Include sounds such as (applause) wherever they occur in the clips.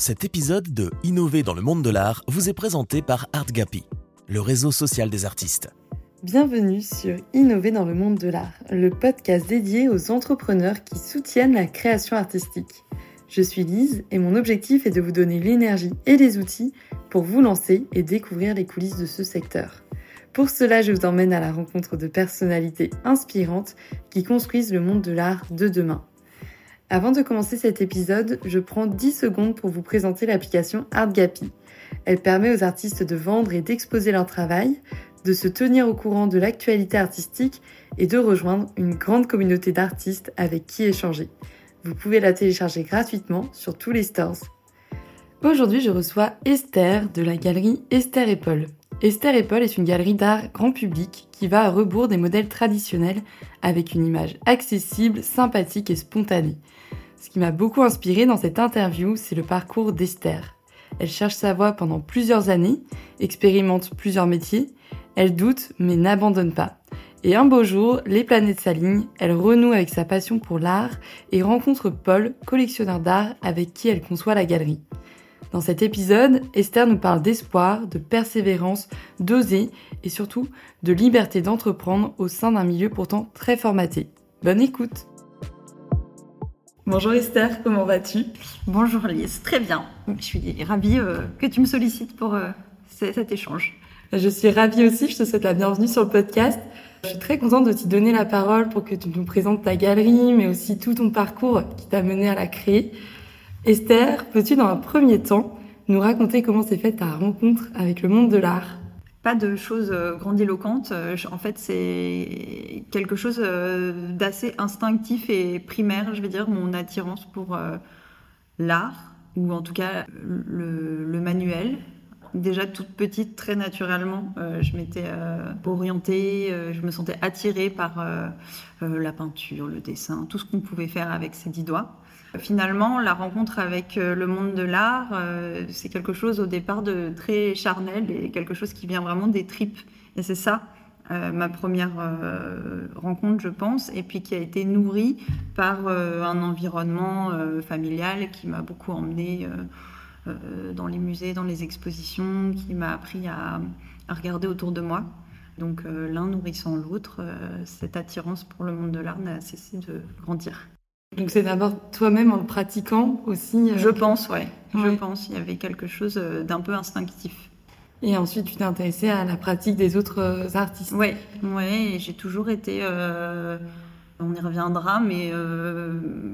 Cet épisode de Innover dans le monde de l'art vous est présenté par ArtGapi, le réseau social des artistes. Bienvenue sur Innover dans le monde de l'art, le podcast dédié aux entrepreneurs qui soutiennent la création artistique. Je suis Lise et mon objectif est de vous donner l'énergie et les outils pour vous lancer et découvrir les coulisses de ce secteur. Pour cela, je vous emmène à la rencontre de personnalités inspirantes qui construisent le monde de l'art de demain. Avant de commencer cet épisode, je prends 10 secondes pour vous présenter l'application ArtGapi. Elle permet aux artistes de vendre et d'exposer leur travail, de se tenir au courant de l'actualité artistique et de rejoindre une grande communauté d'artistes avec qui échanger. Vous pouvez la télécharger gratuitement sur tous les stores. Aujourd'hui, je reçois Esther de la galerie Esther et Paul. Esther et Paul est une galerie d'art grand public qui va à rebours des modèles traditionnels avec une image accessible, sympathique et spontanée. Ce qui m'a beaucoup inspiré dans cette interview, c'est le parcours d'Esther. Elle cherche sa voie pendant plusieurs années, expérimente plusieurs métiers, elle doute mais n'abandonne pas. Et un beau jour, les planètes s'alignent, elle renoue avec sa passion pour l'art et rencontre Paul, collectionneur d'art avec qui elle conçoit la galerie. Dans cet épisode, Esther nous parle d'espoir, de persévérance, d'oser et surtout de liberté d'entreprendre au sein d'un milieu pourtant très formaté. Bonne écoute Bonjour Esther, comment vas-tu? Bonjour Lise, très bien. Je suis ravie euh, que tu me sollicites pour euh, cet échange. Je suis ravie aussi, je te souhaite la bienvenue sur le podcast. Je suis très contente de t'y donner la parole pour que tu nous présentes ta galerie, mais aussi tout ton parcours qui t'a mené à la créer. Esther, peux-tu dans un premier temps nous raconter comment s'est faite ta rencontre avec le monde de l'art? Pas de choses euh, grandiloquentes. Euh, en fait, c'est quelque chose euh, d'assez instinctif et primaire, je vais dire, mon attirance pour l'art, ou en tout cas le, manuel. Déjà toute petite, très naturellement, je m'étais orientée, je me sentais attirée par la peinture, le dessin, tout ce qu'on pouvait faire avec ses dix doigts. Finalement, la rencontre avec euh, le monde de l'art, euh, c'est quelque chose au départ de très charnel et quelque chose qui vient vraiment des tripes. Et c'est ça euh, ma première rencontre, je pense, et puis qui a été nourrie par un environnement familial qui m'a beaucoup emmené dans les musées, dans les expositions, qui m'a appris à, regarder autour de moi. Donc l'un nourrissant l'autre, cette attirance pour le monde de l'art n'a cessé de grandir. Donc c'est d'abord toi-même en le pratiquant aussi. Euh, je pense, ouais. Je pense. Il y avait quelque chose euh, d'un peu instinctif. Et ensuite, tu t'es intéressée à la pratique des autres euh, artistes. Oui, ouais, j'ai toujours été. on y reviendra, mais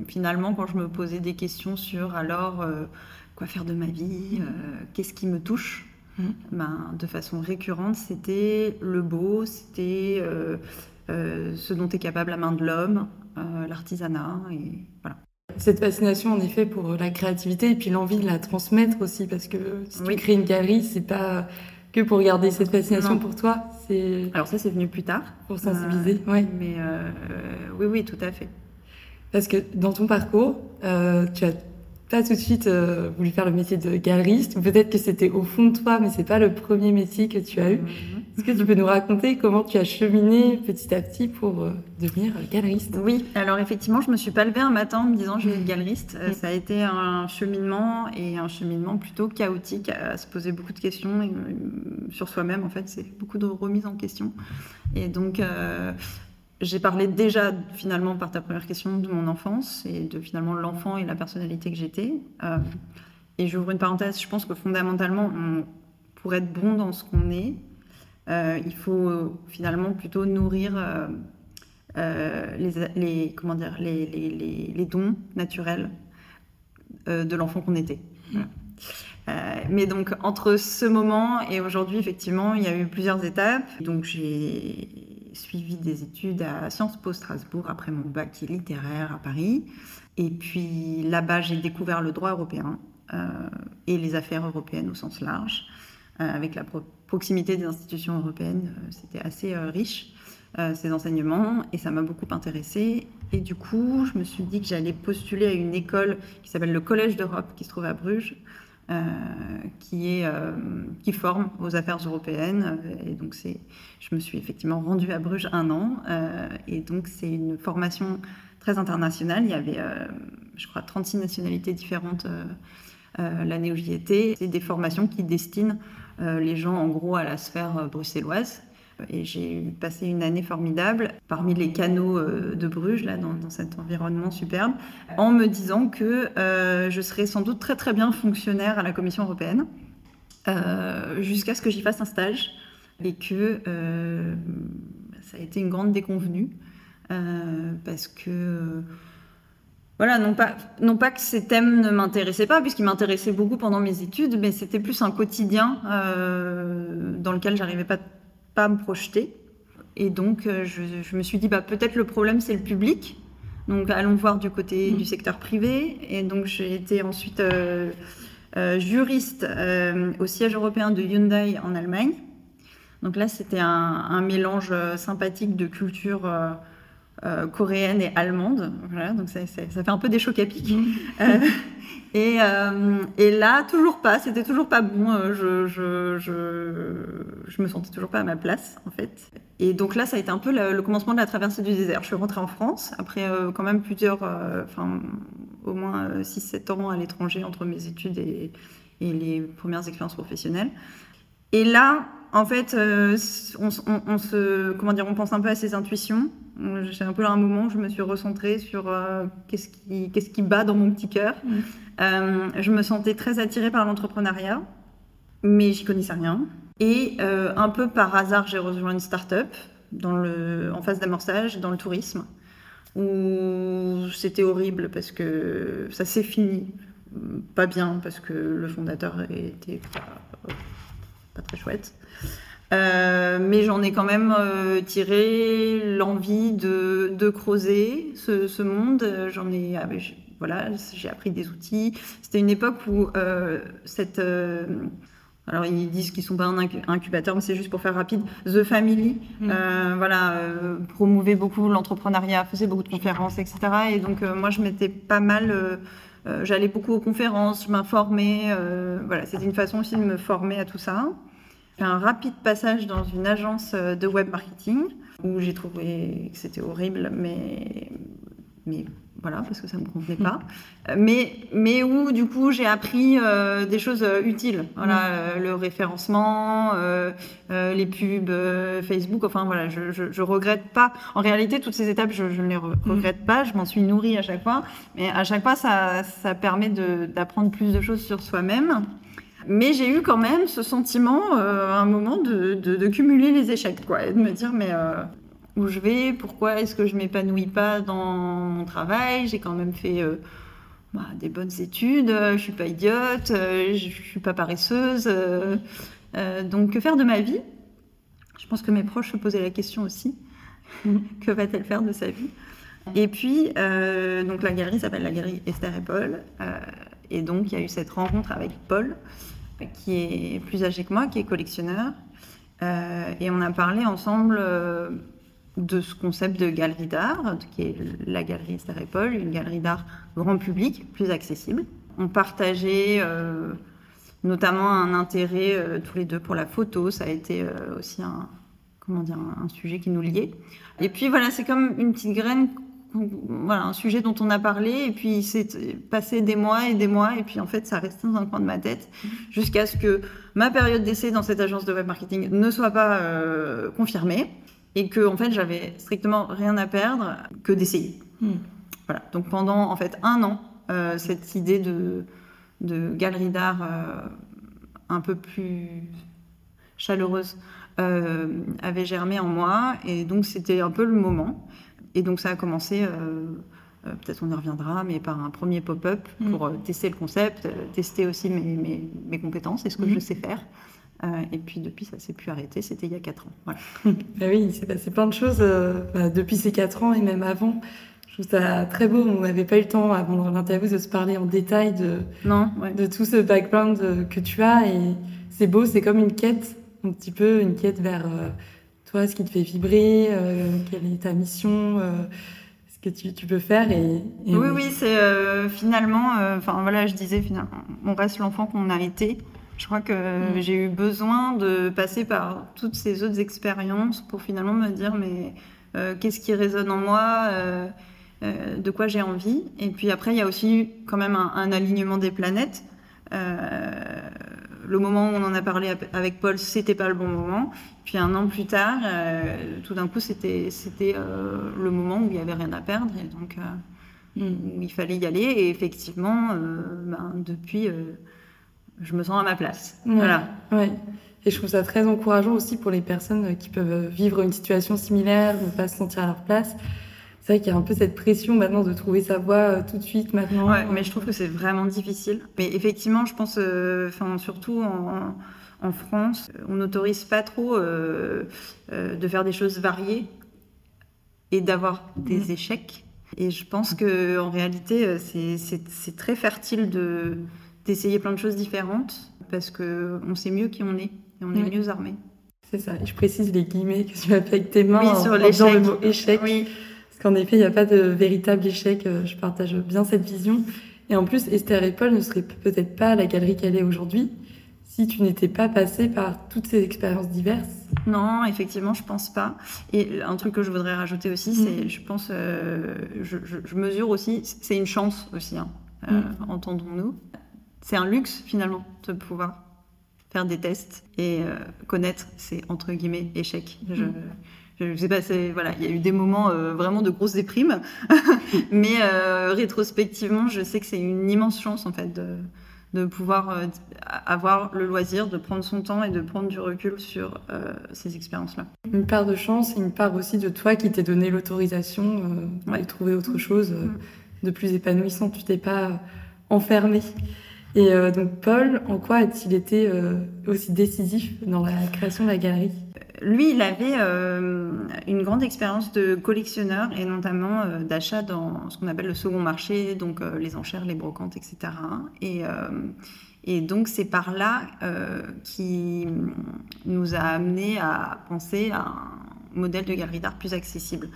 finalement, quand je me posais des questions sur alors quoi faire de ma vie, qu'est-ce qui me touche, mm. ben, de façon récurrente, c'était le beau, c'était ce dont est capable la main de l'homme, l'artisanat et voilà. Cette fascination en effet pour la créativité et puis l'envie de la transmettre aussi parce que si tu crées une galerie, c'est pas que pour garder cette fascination pour toi, c'est Alors ça c'est venu plus tard pour sensibiliser, euh, ouais. Mais euh, oui oui, tout à fait. Parce que dans ton parcours, tu as pas tout de suite voulu faire le métier de galeriste. Peut-être que c'était au fond de toi, mais c'est pas le premier métier que tu as eu. Est-ce que tu peux nous raconter comment tu as cheminé petit à petit pour euh, devenir galeriste? Oui, alors effectivement, je me suis pas levée un matin en me disant je vais être galeriste. Euh, ça a été un cheminement et un cheminement plutôt chaotique à se poser beaucoup de questions euh, sur soi-même. En fait, c'est beaucoup de remise en question. Et donc, j'ai parlé déjà finalement par ta première question de mon enfance et de finalement l'enfant et la personnalité que j'étais. et j'ouvre une parenthèse, je pense que fondamentalement, pour être bon dans ce qu'on est, euh, il faut euh, finalement plutôt nourrir euh, les, comment dire, les dons naturels de l'enfant qu'on était. mais donc entre ce moment et aujourd'hui, effectivement, il y a eu plusieurs étapes. Donc j'ai suivi des études à Sciences Po Strasbourg après mon bac littéraire à Paris. Et puis là-bas, j'ai découvert le droit européen et les affaires européennes au sens large, avec la proximité des institutions européennes. Euh, c'était assez euh, riche, euh, ces enseignements, et ça m'a beaucoup intéressée. Et du coup, je me suis dit que j'allais postuler à une école qui s'appelle le Collège d'Europe, qui se trouve à Bruges, qui, forme aux affaires européennes. Et donc, je me suis effectivement rendue à Bruges un an. et donc, c'est une formation très internationale. Il y avait, je crois, 36 nationalités différentes l'année où j'y étais. C'est des formations qui destinent les gens en gros à la sphère bruxelloise. Et j'ai passé une année formidable parmi les canaux de Bruges, là, dans, cet environnement superbe, en me disant que je serais sans doute très très bien fonctionnaire à la Commission européenne, jusqu'à ce que j'y fasse un stage et que ça a été une grande déconvenue. Euh, parce que voilà, non pas, non pas que ces thèmes ne m'intéressaient pas, puisqu'ils m'intéressaient beaucoup pendant mes études, mais c'était plus un quotidien euh, dans lequel j'arrivais pas, pas à me projeter. Et donc, euh, je, me suis dit, bah, peut-être le problème, c'est le public. Donc, allons voir du côté mmh. du secteur privé. Et donc, j'ai été ensuite juriste au siège européen de Hyundai en Allemagne. Donc là, c'était un, un, mélange sympathique de cultures euh, coréenne et allemande. Voilà, donc ça, ça, fait un peu des chocs à pic. Mmh. (laughs) Euh, et, euh, et, là, toujours pas, c'était toujours pas bon. Je, je, je, je, me sentais toujours pas à ma place, en fait. Et donc là, ça a été un peu le, commencement de la traversée du désert. Je suis rentrée en France, après quand même plusieurs, enfin, au moins 6-7 ans à l'étranger entre mes études et, et les premières expériences professionnelles. Et là, en fait, on, on, on, se, comment dire, on pense un peu à ses intuitions. J'ai un peu un moment où je me suis recentrée sur euh, qu'est-ce qui, qu'est-ce qui bat dans mon petit cœur. Mm. Euh, je me sentais très attirée par l'entrepreneuriat, mais j'y connaissais rien. Et euh, un peu par hasard, j'ai rejoint une start-up dans le, en phase d'amorçage dans le tourisme, où c'était horrible parce que ça s'est fini pas bien parce que le fondateur était pas, très chouette. Euh, mais j'en ai quand même euh, tiré l'envie de, de, creuser ce, ce monde. J'en ai, ah, voilà, j'ai appris des outils. C'était une époque où euh, cette alors ils disent qu'ils sont pas un incubateur, mais c'est juste pour faire rapide. The Family, mm. voilà, promouvait beaucoup l'entrepreneuriat, faisait beaucoup de conférences, etc. Et donc moi je m'étais pas mal, j'allais beaucoup aux conférences, je m'informais, voilà, c'était une façon aussi de me former à tout ça. Fait un rapide passage dans une agence euh, de web marketing où j'ai trouvé que c'était horrible, mais voilà, parce que ça ne me convenait pas. Euh, mais, mais où, du coup, j'ai appris euh, des choses utiles. Voilà, mm. le référencement, les pubs, Facebook, enfin voilà, je, je, regrette pas. En réalité, toutes ces étapes, je, ne les mm. regrette pas. Je m'en suis nourrie à chaque fois. Mais à chaque fois, ça, ça permet d'apprendre plus de choses sur soi-même. Mais j'ai eu quand même ce sentiment, euh, à un moment, de, de, cumuler les échecs, quoi, et de me dire, mais euh, où je vais Pourquoi est-ce que je m'épanouis pas dans mon travail J'ai quand même fait euh, bah, des bonnes études, je suis pas idiote, je suis pas paresseuse. donc, que faire de ma vie? Je pense que mes proches se posaient la question aussi. (laughs) que va-t-elle faire de sa vie? Et puis, donc la galerie s'appelle la galerie Esther et Paul. et donc, il y a eu cette rencontre avec Paul qui est plus âgé que moi, qui est collectionneur. Euh, et on a parlé ensemble euh, de ce concept de galerie d'art, qui est la galerie Paul, une galerie d'art grand public, plus accessible. On partageait euh, notamment un intérêt tous les deux pour la photo. Ça a été aussi un, comment dire, un sujet qui nous liait. Et puis voilà, c'est comme une petite graine voilà, un sujet dont on a parlé, et puis c'est passé des mois et des mois, et puis en fait, ça restait dans un coin de ma tête, jusqu'à ce que ma période d'essai dans cette agence de web marketing ne soit pas euh, confirmée, et que en fait, j'avais strictement rien à perdre que d'essayer. Hmm. Voilà. Donc pendant en fait un an, euh, cette idée de, de galerie d'art euh, un peu plus chaleureuse avait germé en moi, et donc c'était un peu le moment. Et donc ça a commencé, euh, euh, peut-être on y reviendra, mais par un premier pop-up mm. pour euh, tester le concept, tester aussi mes, mes, compétences et ce que mm. je sais faire. Et puis depuis, ça s'est plus arrêté. C'était il y a 4 ans. Voilà. (laughs) bah oui, il s'est passé plein de choses bah, depuis ces 4 ans et même avant. Je trouve ça très beau. On n'avait pas eu le temps avant l'interview de se parler en détail de, non, de tout ce background que tu as. Et c'est beau, c'est comme une quête, un petit peu une quête vers toi, ce qui te fait vibrer, euh, quelle est ta mission, euh, ce que tu, tu peux faire. Et, oui, oui, c'est euh, finalement, enfin voilà, je disais, finalement, on reste l'enfant qu'on a été. Je crois que mm. j'ai eu besoin de passer par toutes ces autres expériences pour finalement me dire, mais qu'est-ce qui résonne en moi de quoi j'ai envie. Et puis après, il y a aussi quand même un, un alignement des planètes le moment où on en a parlé avec Paul, c'était pas le bon moment. Puis un an plus tard, tout d'un coup, c'était c'était le moment où il y avait rien à perdre et donc mm. où il fallait y aller. Et effectivement, ben, depuis, je me sens à ma place. Voilà. Ouais. Et je trouve ça très encourageant aussi pour les personnes qui peuvent vivre une situation similaire, ne pas se sentir à leur place. C'est vrai qu'il y a un peu cette pression maintenant de trouver sa voie euh, tout de suite maintenant. Ouais, mais je trouve que c'est vraiment difficile. Mais effectivement, je pense, euh, enfin surtout en, en, France, on n'autorise pas trop euh, de faire des choses variées et d'avoir des mmh. échecs. Et je pense que en réalité, c'est très fertile de d'essayer plein de choses différentes parce que on sait mieux qui on est et on est mieux armé. C'est ça. Et je précise les guillemets que tu as fait avec tes mains oui, sur le mot échec. Oui. Parce qu'en effet, il n'y a pas de véritable échec. Euh, je partage bien cette vision. Et en plus, Esther et Paul ne seraient peut-être pas à la galerie qu'elle est aujourd'hui si tu n'étais pas passée par toutes ces expériences diverses. Non, effectivement, je pense pas. Et un truc que je voudrais rajouter aussi, c'est, mm. je pense, euh, je, je, mesure aussi, c'est une chance aussi, hein, euh, mm. entendons-nous. C'est un luxe finalement de pouvoir faire des tests et euh, connaître ces entre guillemets échecs. Je, mm. je, sais pas, voilà, il y a eu des moments euh, vraiment de grosse déprime, (laughs) mais euh, rétrospectivement, je sais que c'est une immense chance en fait de, de pouvoir avoir le loisir de prendre son temps et de prendre du recul sur ces expériences-là. Une part de chance et une part aussi de toi qui t'es donné l'autorisation de trouver autre chose mm. de plus épanouissant. Tu t'es pas enfermé. Et euh, donc Paul, en quoi a-t-il été euh, aussi décisif dans la création de la galerie? Lui, il avait euh, une grande expérience de collectionneur et notamment d'achat dans ce qu'on appelle le second marché, donc les enchères, les brocantes, etc. Et, et donc c'est par là qui nous a amené à penser à un modèle de galerie d'art plus accessible.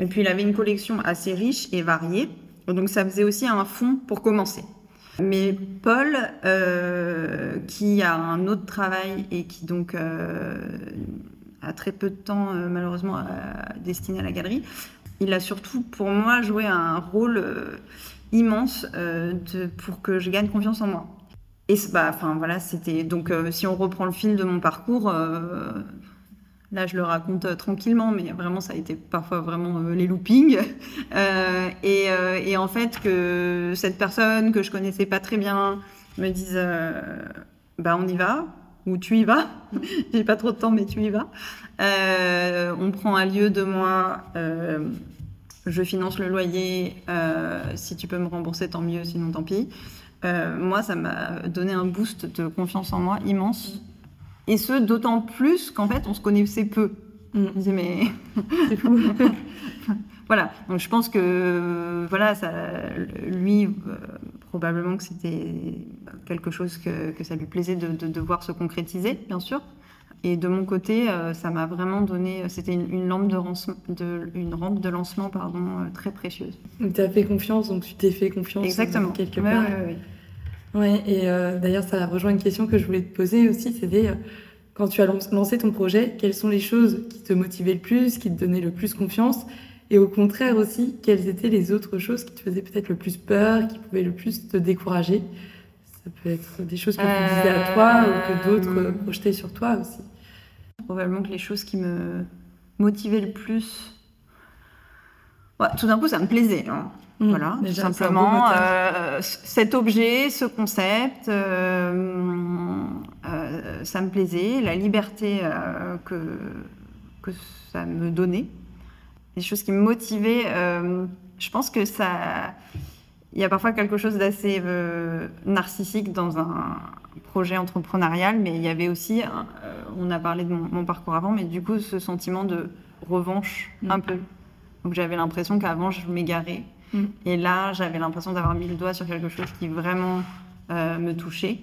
Et puis il avait une collection assez riche et variée, donc ça faisait aussi un fond pour commencer. Mais Paul, euh, qui a un autre travail et qui donc euh, a très peu de temps euh, malheureusement destiné à la galerie, il a surtout pour moi joué un rôle immense pour que je gagne confiance en moi. Et bah, enfin voilà, c'était donc si on reprend le fil de mon parcours, Là, je le raconte euh, tranquillement, mais vraiment, ça a été parfois vraiment euh, les loopings. (laughs) Euh, et, en fait, que cette personne que je connaissais pas très bien me dise bah, on y va, ou tu y vas. (laughs) J'ai pas trop de temps, mais tu y vas. on prend un lieu de moi. je finance le loyer. si tu peux me rembourser, tant mieux. Sinon, tant pis. moi, ça m'a donné un boost de confiance en moi immense et ce, d'autant plus qu'en fait, on se connaissait peu. Mm. On disait, mais (laughs) c'est fou. (laughs) voilà. Donc, je pense que, voilà, ça, lui, euh, probablement que c'était quelque chose que, que, ça lui plaisait de, de, voir se concrétiser, bien sûr. Et de mon côté, euh, ça m'a vraiment donné. C'était une, lampe de, de, une rampe de lancement pardon, euh, très précieuse. Donc, tu as fait confiance, donc tu t'es fait confiance. Exactement. Quelque part. Ouais, et euh, d'ailleurs, ça rejoint une question que je voulais te poser aussi, c'était euh, quand tu as lancé ton projet, quelles sont les choses qui te motivaient le plus, qui te donnaient le plus confiance, et au contraire aussi, quelles étaient les autres choses qui te faisaient peut-être le plus peur, qui pouvaient le plus te décourager? Ça peut être des choses que tu disais à toi ou que d'autres euh, projetaient sur toi aussi. Probablement que les choses qui me motivaient le plus, tout d'un coup, ça me plaisait. Hein. Mmh. voilà, tout simplement. Euh, cet objet, ce concept, euh, euh, ça me plaisait. La liberté que, que ça me donnait, les choses qui me motivaient, je pense que ça. Il y a parfois quelque chose d'assez narcissique dans un projet entrepreneurial, mais il y avait aussi, on a parlé de mon, parcours avant, mais du coup, ce sentiment de revanche mmh. un peu. Donc j'avais l'impression qu'avant, je m'égarais Mm. Et là, j'avais l'impression d'avoir mis le doigt sur quelque chose qui vraiment euh, me touchait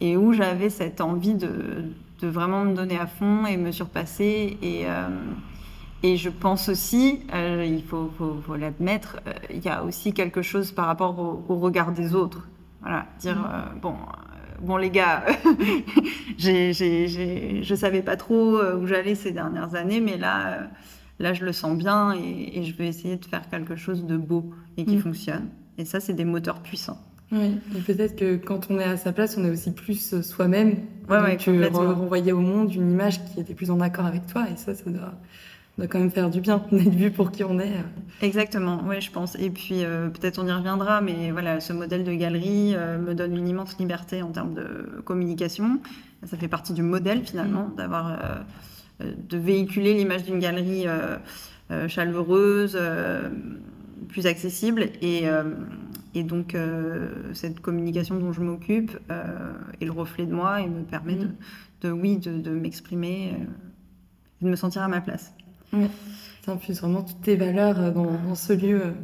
et où j'avais cette envie de, de, vraiment me donner à fond et me surpasser. Et, euh, et je pense aussi, euh, il faut, faut, l'admettre, il y a aussi quelque chose par rapport au, regard des autres. Voilà, dire, mm. bon, bon les gars, (laughs) je ne savais pas trop où j'allais ces dernières années, mais là là je le sens bien et, je vais essayer de faire quelque chose de beau et qui mm. fonctionne. Et ça, c'est des moteurs puissants. Oui, et peut-être que quand on est à sa place, on est aussi plus soi-même. Ouais, ouais, tu renvoyer au monde une image qui était plus en accord avec toi, et ça, ça doit, doit quand même faire du bien (laughs) d'être vu pour qui on est. Exactement, oui, je pense. Et puis peut-être on y reviendra, mais voilà, ce modèle de galerie me donne une immense liberté en termes de communication. Ça fait partie du modèle finalement, mm. d'avoir de véhiculer l'image d'une galerie euh, euh, chaleureuse, euh, plus accessible. Et, et donc, cette communication dont je m'occupe est le reflet de moi et me permet de, mm. oui, de, m'exprimer, de me sentir à ma place. Ça infuse vraiment toutes tes valeurs dans, dans ce lieu.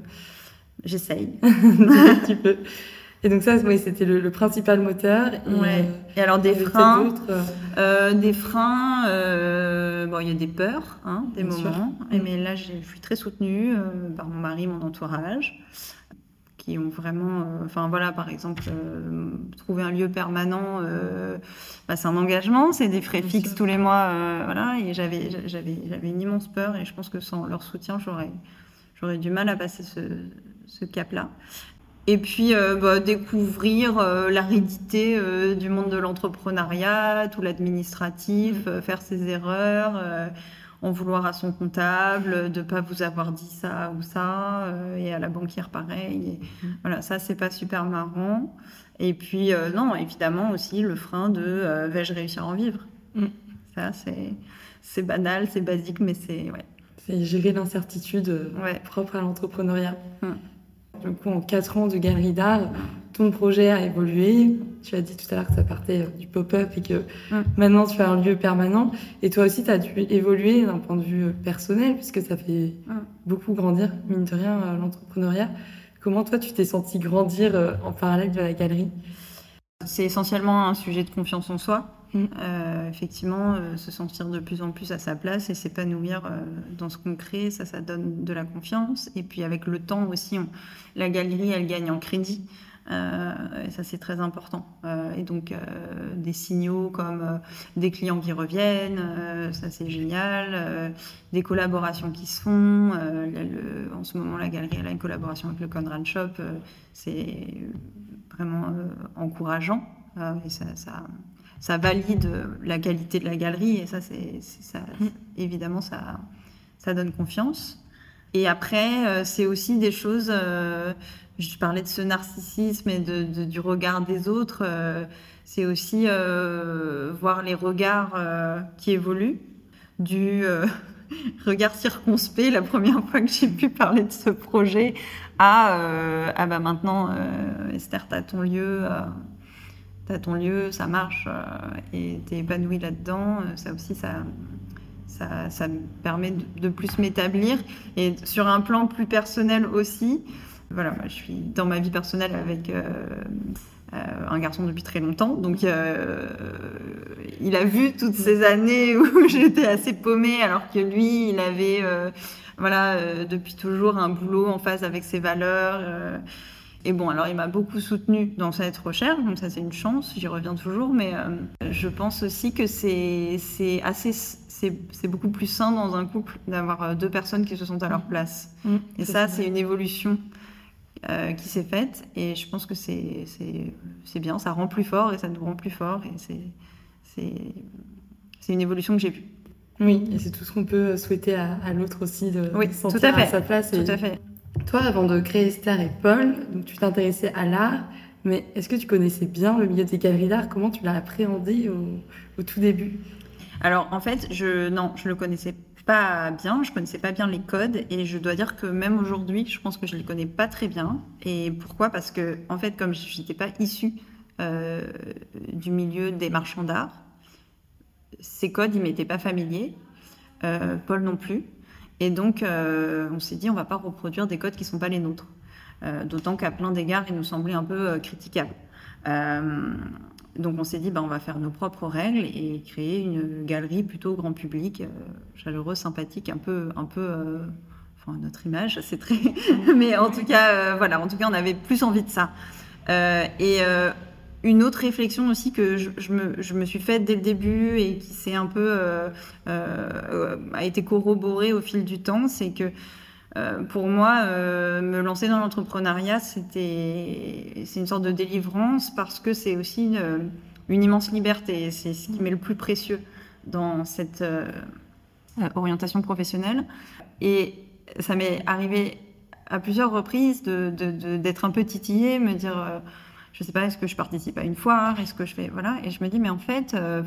J'essaye. (laughs) un petit peu. Et donc ça, oui, c'était le, principal moteur. Et, ouais. et alors des freins, euh, euh, des freins, euh, bon, il y a des peurs, hein, des moments. Et, mais là, je suis très soutenue par mon mari, mon entourage, qui ont vraiment, enfin voilà, par exemple, trouver un lieu permanent, bah, c'est un engagement, c'est des frais fixes tous les mois, voilà. Et j'avais, j'avais, j'avais une immense peur, et je pense que sans leur soutien, j'aurais, j'aurais du mal à passer ce, ce cap-là. Et puis euh, bah, découvrir euh, l'aridité euh, du monde de l'entrepreneuriat, tout l'administratif, mm. faire ses erreurs, en vouloir à son comptable, de pas vous avoir dit ça ou ça, et à la banquière pareil. Mm. Voilà, ça c'est pas super marrant. Et puis non, évidemment aussi le frein de vais-je réussir à en vivre? Mm. Ça c'est c'est banal, c'est basique, mais c'est ouais. C'est gérer l'incertitude propre à l'entrepreneuriat. Du coup, en quatre ans de galerie d'art, ton projet a évolué. Tu as dit tout à l'heure que ça partait euh, du pop-up et que mm. maintenant tu as un lieu permanent. Et toi aussi, tu as dû évoluer d'un point de vue euh, personnel, puisque ça fait mm. beaucoup grandir, mine de rien, euh, l'entrepreneuriat. Comment toi, tu t'es senti grandir en parallèle de la galerie? C'est essentiellement un sujet de confiance en soi. Mm. Euh, effectivement, euh, se sentir de plus en plus à sa place et s'épanouir euh, dans ce qu'on crée, ça, ça donne de la confiance. Et puis avec le temps aussi, la galerie, elle gagne en crédit. et ça, c'est très important. et donc, des signaux comme des clients qui reviennent, ça, c'est génial. des collaborations qui se font. en ce moment, la galerie, elle a une collaboration avec le Conrad Shop. c'est vraiment encourageant. et ça, ça ça valide la qualité de la galerie et ça, c'est, ça, mm. évidemment, ça, ça donne confiance. Et après, euh, c'est aussi des choses. Euh, je parlais de ce narcissisme et de, du regard des autres. Euh, c'est aussi voir les regards qui évoluent, du (laughs) regard circonspect la première fois que j'ai pu parler de ce projet à ah bah maintenant Esther, t'as ton lieu tu ton lieu, ça marche euh, et tu es épanoui là-dedans, euh, ça aussi, ça, ça, ça me permet de, plus m'établir. Et sur un plan plus personnel aussi, voilà, moi, je suis dans ma vie personnelle avec euh, un garçon depuis très longtemps. Donc, il a vu toutes ces années où (laughs) j'étais assez paumée, alors que lui, il avait, voilà, depuis toujours un boulot en phase avec ses valeurs. Et bon, alors il m'a beaucoup soutenu dans cette recherche, donc ça c'est une chance, j'y reviens toujours, mais euh, je pense aussi que c'est assez, c'est beaucoup plus sain dans un couple d'avoir euh, deux personnes qui se sentent à leur place. Mmh, et ça, c'est une évolution euh, qui s'est faite, et je pense que c'est bien, ça rend plus fort et ça nous rend plus fort, et c'est une évolution que j'ai vue. Oui, et c'est tout ce qu'on peut souhaiter à, l'autre aussi de, oui, sentir tout à, fait. à sa place. Tout à fait. Toi, avant de créer Esther et Paul, tu t'intéressais à l'art, mais est-ce que tu connaissais bien le milieu des galeries d'art? Comment tu l'as appréhendé au, tout début? Alors, en fait, je non, je le connaissais pas bien, je connaissais pas bien les codes et je dois dire que même aujourd'hui, je pense que je les connais pas très bien. Et pourquoi? Parce que en fait, comme je n'étais pas issue euh, du milieu des marchands d'art, ces codes, ils m'étaient pas familiers. Euh, Paul non plus. Et donc, euh, on s'est dit, on va pas reproduire des codes qui sont pas les nôtres. Euh, d'autant qu'à plein d'égards, ils nous semblaient un peu euh, critiquables. donc, on s'est dit, bah, on va faire nos propres règles et créer une galerie plutôt grand public, chaleureuse, sympathique, un peu, un peu enfin, notre image, c'est très. (laughs) Mais en tout cas, voilà, en tout cas, on avait plus envie de ça. et une autre réflexion aussi que je, me, suis faite dès le début et qui s'est un peu euh, euh, a été corroborée au fil du temps, c'est que pour moi, me lancer dans l'entrepreneuriat, c'était c'est une sorte de délivrance parce que c'est aussi une, une, immense liberté. C'est ce qui m'est le plus précieux dans cette orientation professionnelle. Et ça m'est arrivé à plusieurs reprises d'être de, de, un peu titillée, me dire, je euh, je sais pas, est-ce que je participe à une foire, est-ce que je fais, voilà, et je me dis, mais en fait, euh,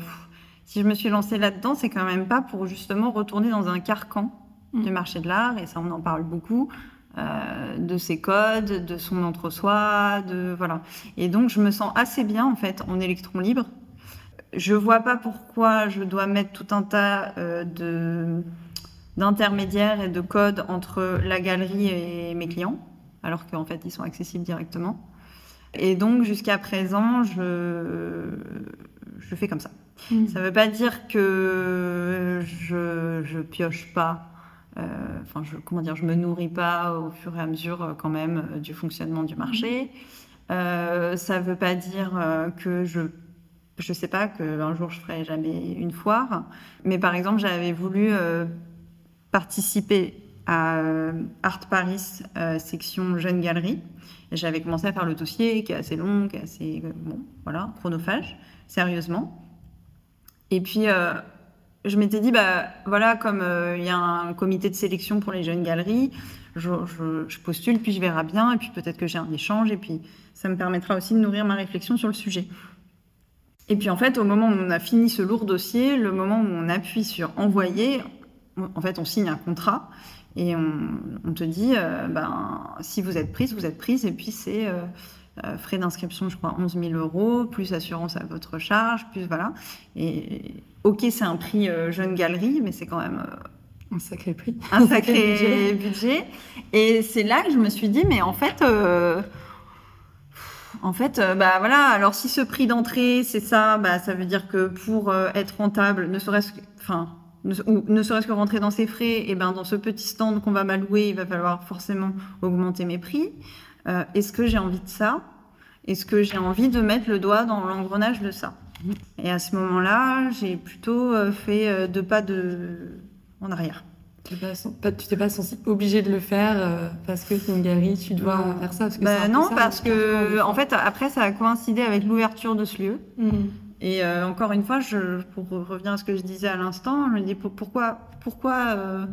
si je me suis lancée là-dedans, c'est quand même pas pour justement retourner dans un carcan mm. du marché de l'art, et ça, on en parle beaucoup. Euh, de ses codes, de son entre-soi, de voilà. Et donc je me sens assez bien en fait en électron libre. Je vois pas pourquoi je dois mettre tout un tas de d'intermédiaires et de codes entre la galerie et mes clients, alors qu'en fait, ils sont accessibles directement. Et donc, jusqu'à présent, je, je fais comme ça. Hmm. Ça ne veut pas dire que je, je pioche pas, euh, enfin, je, comment dire, je me nourris pas au fur et à mesure euh, quand même euh, du fonctionnement du marché. Euh, ça ne veut pas dire que je je sais pas qu'un jour je ferai jamais une foire, mais par exemple j'avais voulu participer à euh, Art Paris euh, section Jeune Galerie. J'avais commencé à faire le dossier qui est assez long, qui est assez euh, bon, voilà, chronophage, sérieusement. Et puis je m'étais dit bah voilà comme il y a un comité de sélection pour les jeunes galeries, je postule puis je verrai bien et puis peut-être que j'ai un échange et puis ça me permettra aussi de nourrir ma réflexion sur le sujet. Et puis en fait, au moment où on a fini ce lourd dossier, le moment où on appuie sur envoyer, en fait, on signe un contrat et on, te dit, euh, ben, si vous êtes prise, vous êtes prise, et puis c'est euh, euh, frais d'inscription, je crois, 11 000 euros, plus assurance à votre charge, plus voilà. Et ok, c'est un prix jeune galerie, mais c'est quand même un sacré prix, un (laughs) sacré budget. Et c'est là que je me suis dit, mais en fait. En fait, bah voilà. Alors si ce prix d'entrée c'est ça, bah ça veut dire que pour être rentable, ne serait-ce que, enfin, ou ne serait-ce que rentrer dans ses frais, et eh ben dans ce petit stand qu'on va m'allouer, il va falloir forcément augmenter mes prix. Euh, est-ce que j'ai envie de ça? Est-ce que j'ai envie de mettre le doigt dans l'engrenage de ça? Et à ce moment-là, j'ai plutôt euh, fait euh, deux pas de... en arrière. Tu t'es pas senti obligé de le faire parce que c'est une galerie, tu dois faire ça parce que bah, Non, parce que en fait, après, ça a coïncidé avec l'ouverture de ce lieu. Mmh. Et euh, encore une fois, je, pour revenir à ce que je disais à l'instant, je me dis pourquoi, pourquoi, euh,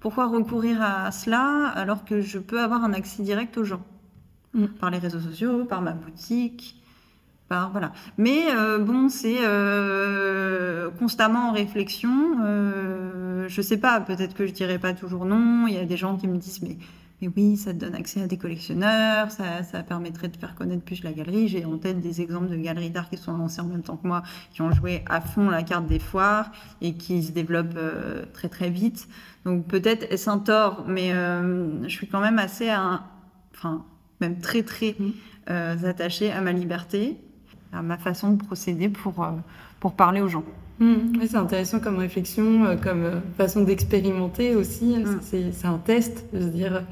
pourquoi recourir à cela alors que je peux avoir un accès direct aux gens mm. Par les réseaux sociaux, par ma boutique, par voilà. Mais euh, bon, c'est constamment en réflexion. je sais pas, peut-être que je dirais pas toujours non. Il y a des gens qui me disent mais mais oui, ça donne accès à des collectionneurs, ça, ça permettrait de faire connaître plus la galerie. J'ai en tête des exemples de galeries d'art qui sont lancées en même temps que moi, qui ont joué à fond la carte des foires et qui se développent euh, très très vite. Donc peut-être est-ce un tort, mais euh, je suis quand même assez, enfin même très très mmh. euh, attachée à ma liberté, à ma façon de procéder pour, pour parler aux gens. Mmh. Oui, c'est intéressant comme réflexion, comme façon d'expérimenter aussi. Mmh. C'est un test de se dire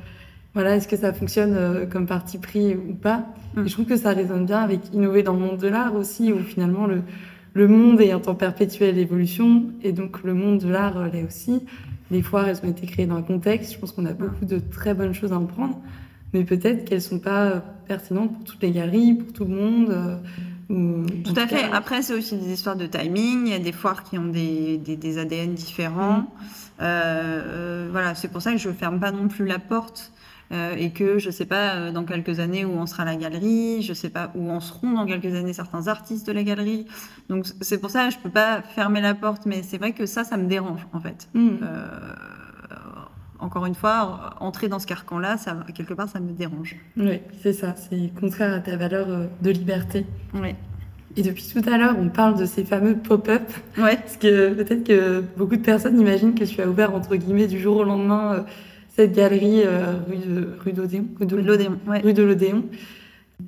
voilà, est-ce que ça fonctionne euh, comme parti pris ou pas mm. je trouve que ça résonne bien avec innover dans le monde de l'art aussi, où finalement le, le monde est en perpétuelle évolution, et donc le monde de l'art euh, l'est aussi. Les foires, elles ont été créées dans un contexte, je pense qu'on a beaucoup de très bonnes choses à en prendre, mais peut-être qu'elles sont pas euh, pertinentes pour toutes les galeries, pour tout le monde. tout à fait. Après, c'est aussi des histoires de timing. Il y a des foires qui ont des, des, des ADN différents. Mm. Euh, voilà, c'est pour ça que je ferme pas non plus la porte euh, et que je sais pas euh, dans quelques années où on sera la galerie, je sais pas où en seront dans quelques années certains artistes de la galerie. Donc c'est pour ça que je peux pas fermer la porte, mais c'est vrai que ça, ça me dérange en fait. Hmm. Euh, encore une fois, entrer dans ce carcan-là, ça, quelque part, ça me dérange. Oui, c'est ça. C'est contraire à ta valeur de liberté. Oui. Et depuis tout à l'heure, on parle de ces fameux pop-up. Ouais. Parce que peut-être que beaucoup de personnes imaginent que tu as ouvert, entre guillemets, du jour au lendemain cette galerie euh, rue de rue d'Odéon, rue de l'Odéon, rue de l'Odéon.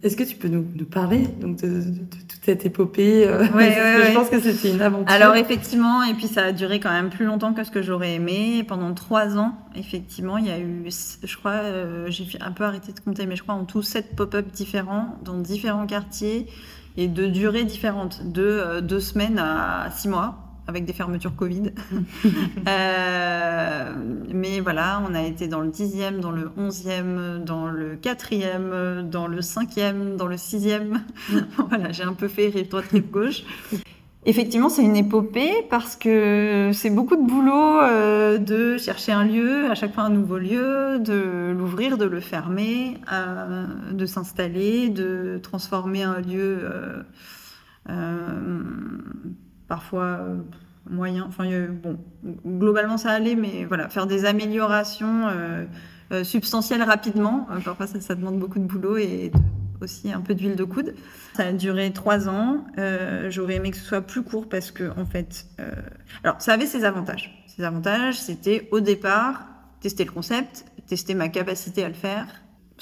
Est-ce que tu peux nous, nous parler donc de, toute cette épopée euh, ouais, (laughs) Je pense que c'était une aventure. Alors effectivement, et puis ça a duré quand même plus longtemps que ce que j'aurais aimé. Pendant trois ans, effectivement, il y a eu, je crois, euh, j'ai un peu arrêté de compter, mais je crois en tout sept pop-up différents dans différents quartiers et de durées différentes, de deux semaines à six mois. Avec des fermetures Covid. (laughs) mais voilà, on a été dans le 10e, dans le 11e, dans le 4e, dans le 5e, dans le 6e. (laughs) voilà, j'ai un peu fait rive droite, rive gauche. Effectivement, c'est une épopée parce que c'est beaucoup de boulot euh, de chercher un lieu, à chaque fois un nouveau lieu, de l'ouvrir, de le fermer, euh, de s'installer, de transformer un lieu euh, parfois moyen. Enfin, bon, globalement ça allait, mais voilà, faire des améliorations substantielles rapidement. parfois, ça, ça, demande beaucoup de boulot et aussi un peu d'huile de coude. Ça a duré trois ans. Euh, j'aurais aimé que ce soit plus court parce que, en fait, euh, alors ça avait ses avantages. Ses avantages, c'était au départ tester le concept, tester ma capacité à le faire,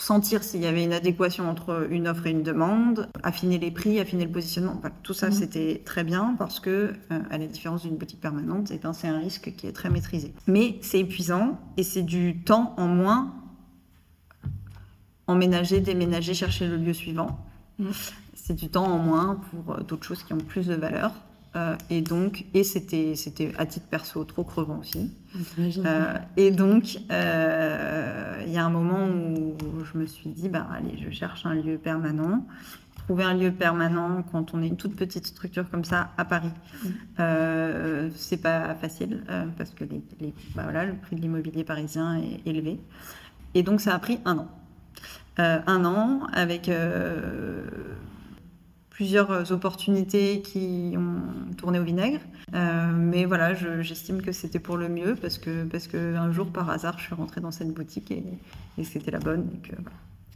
sentir s'il y avait une adéquation entre une offre et une demande, affiner les prix, affiner le positionnement. tout ça, mhm. c'était très bien parce que, euh, à la différence d'une boutique permanente, eh c'est un risque qui est très maîtrisé. Mais c'est épuisant et c'est du temps en moins emménager, déménager, chercher le lieu suivant. Mm. C'est du temps en moins pour euh, d'autres choses qui ont plus de valeur. Euh, et donc, et c'était, c'était à titre perso trop crevant aussi. Euh, et donc, il y a un moment où je me suis dit, bah, allez, je cherche un lieu permanent. Trouver un lieu permanent quand on est une toute petite structure comme ça à Paris, mm. c'est pas facile parce que les, bah, voilà, le prix de l'immobilier parisien est élevé. Et donc, ça a pris un an. Euh, un an avec euh, plusieurs opportunités qui ont tourné au vinaigre. Euh, mais voilà, j'estime que c'était pour le mieux parce que, parce que un jour, par hasard, je suis rentrée dans cette boutique et, c'était la bonne.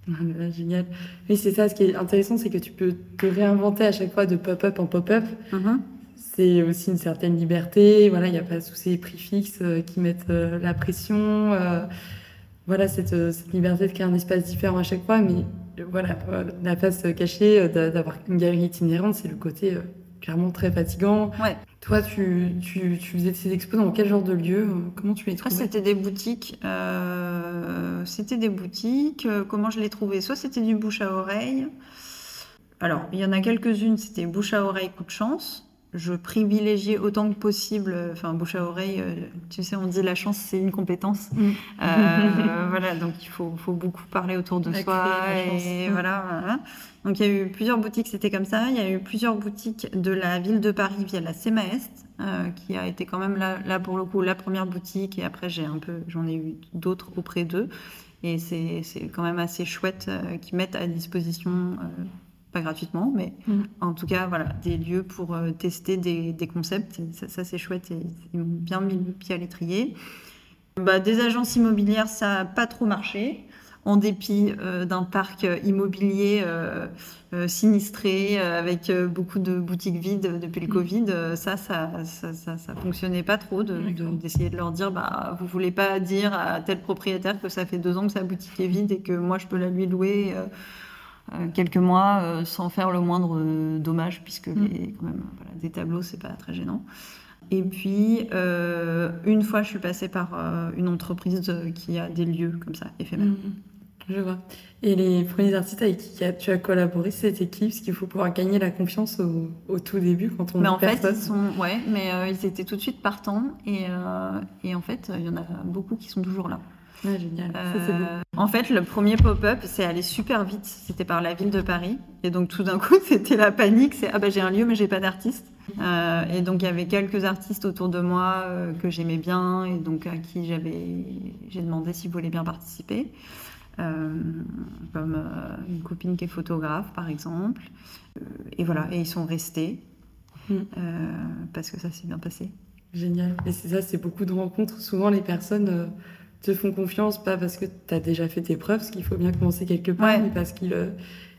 (laughs) Génial. Oui, c'est ça. Ce qui est intéressant, c'est que tu peux te réinventer à chaque fois de pop-up en pop-up. Mm-hmm. C'est aussi une certaine liberté. Voilà, il n'y a pas tous ces prix fixes qui mettent la pression voilà, cette, cette, liberté de créer un espace différent à chaque fois, mais voilà, la face cachée euh, d'avoir une galerie itinérante, c'est le côté euh, clairement très fatigant. Ouais. Toi, tu, tu, tu, faisais ces expos dans quel genre de lieu euh, Comment tu les trouvais? C'était des boutiques. Euh, c'était des boutiques. Comment je les trouvais? Soit c'était du bouche à oreille. Alors, il y en a quelques-unes, c'était bouche à oreille, coup de chance je privilégiais autant que possible, enfin bouche à oreille, euh, tu sais, on dit la chance c'est une compétence. Mm. Euh, (laughs) voilà, donc il faut, faut, beaucoup parler autour de soi. Et mm. voilà, Donc il y a eu plusieurs boutiques, c'était comme ça. Il y a eu plusieurs boutiques de la ville de Paris via la CEMAEST, euh, qui a été quand même là, là, pour le coup la première boutique. Et après j'ai un peu, j'en ai eu d'autres auprès d'eux. Et c'est quand même assez chouette qu'ils mettent à disposition pas gratuitement, mais mm. en tout cas, voilà, des lieux pour euh, tester des, des concepts. ça, c'est chouette et ils m'ont bien mis le pied à l'étrier. Bah, des agences immobilières, ça n'a pas trop marché, en dépit euh, d'un parc immobilier euh, sinistré avec beaucoup de boutiques vides depuis le mm. Covid. ça, ça, ça, ça, fonctionnait pas trop d'essayer de, de, leur dire, bah, vous voulez pas dire à tel propriétaire que ça fait deux ans que sa boutique est vide et que moi je peux la lui louer. Euh, quelques mois euh, sans faire le moindre euh, dommage, puisque mm. quand même, des tableaux, c'est pas très gênant. Et puis, une fois, je suis passée par une entreprise qui a des lieux comme ça, éphémères. Mm. Je vois. Et les premiers artistes avec qui tu as collaboré, c'était qui? Parce qu'il faut pouvoir gagner la confiance au, tout début quand on mais en fait, ils sont, ouais, mais ils étaient tout de suite partants et, et en fait, il y en a beaucoup qui sont toujours là. Euh, en fait, le premier pop-up, c'est allé super vite. C'était par la ville de Paris. Et donc, tout d'un coup, (laughs) c'était la panique. C'est ah bah j'ai un lieu, mais j'ai pas d'artiste. Euh, et donc, il y avait quelques artistes autour de moi euh, que j'aimais bien et donc à qui j'avais j'ai demandé s'ils voulaient bien participer. comme une copine qui est photographe, par exemple. et voilà, et ils sont restés mm. parce que ça s'est bien passé. Génial. Et c'est ça, c'est beaucoup de rencontres. Souvent, les personnes te font confiance, pas parce que tu as déjà fait tes preuves, parce qu'il faut bien commencer quelque part, mais parce qu'ils euh,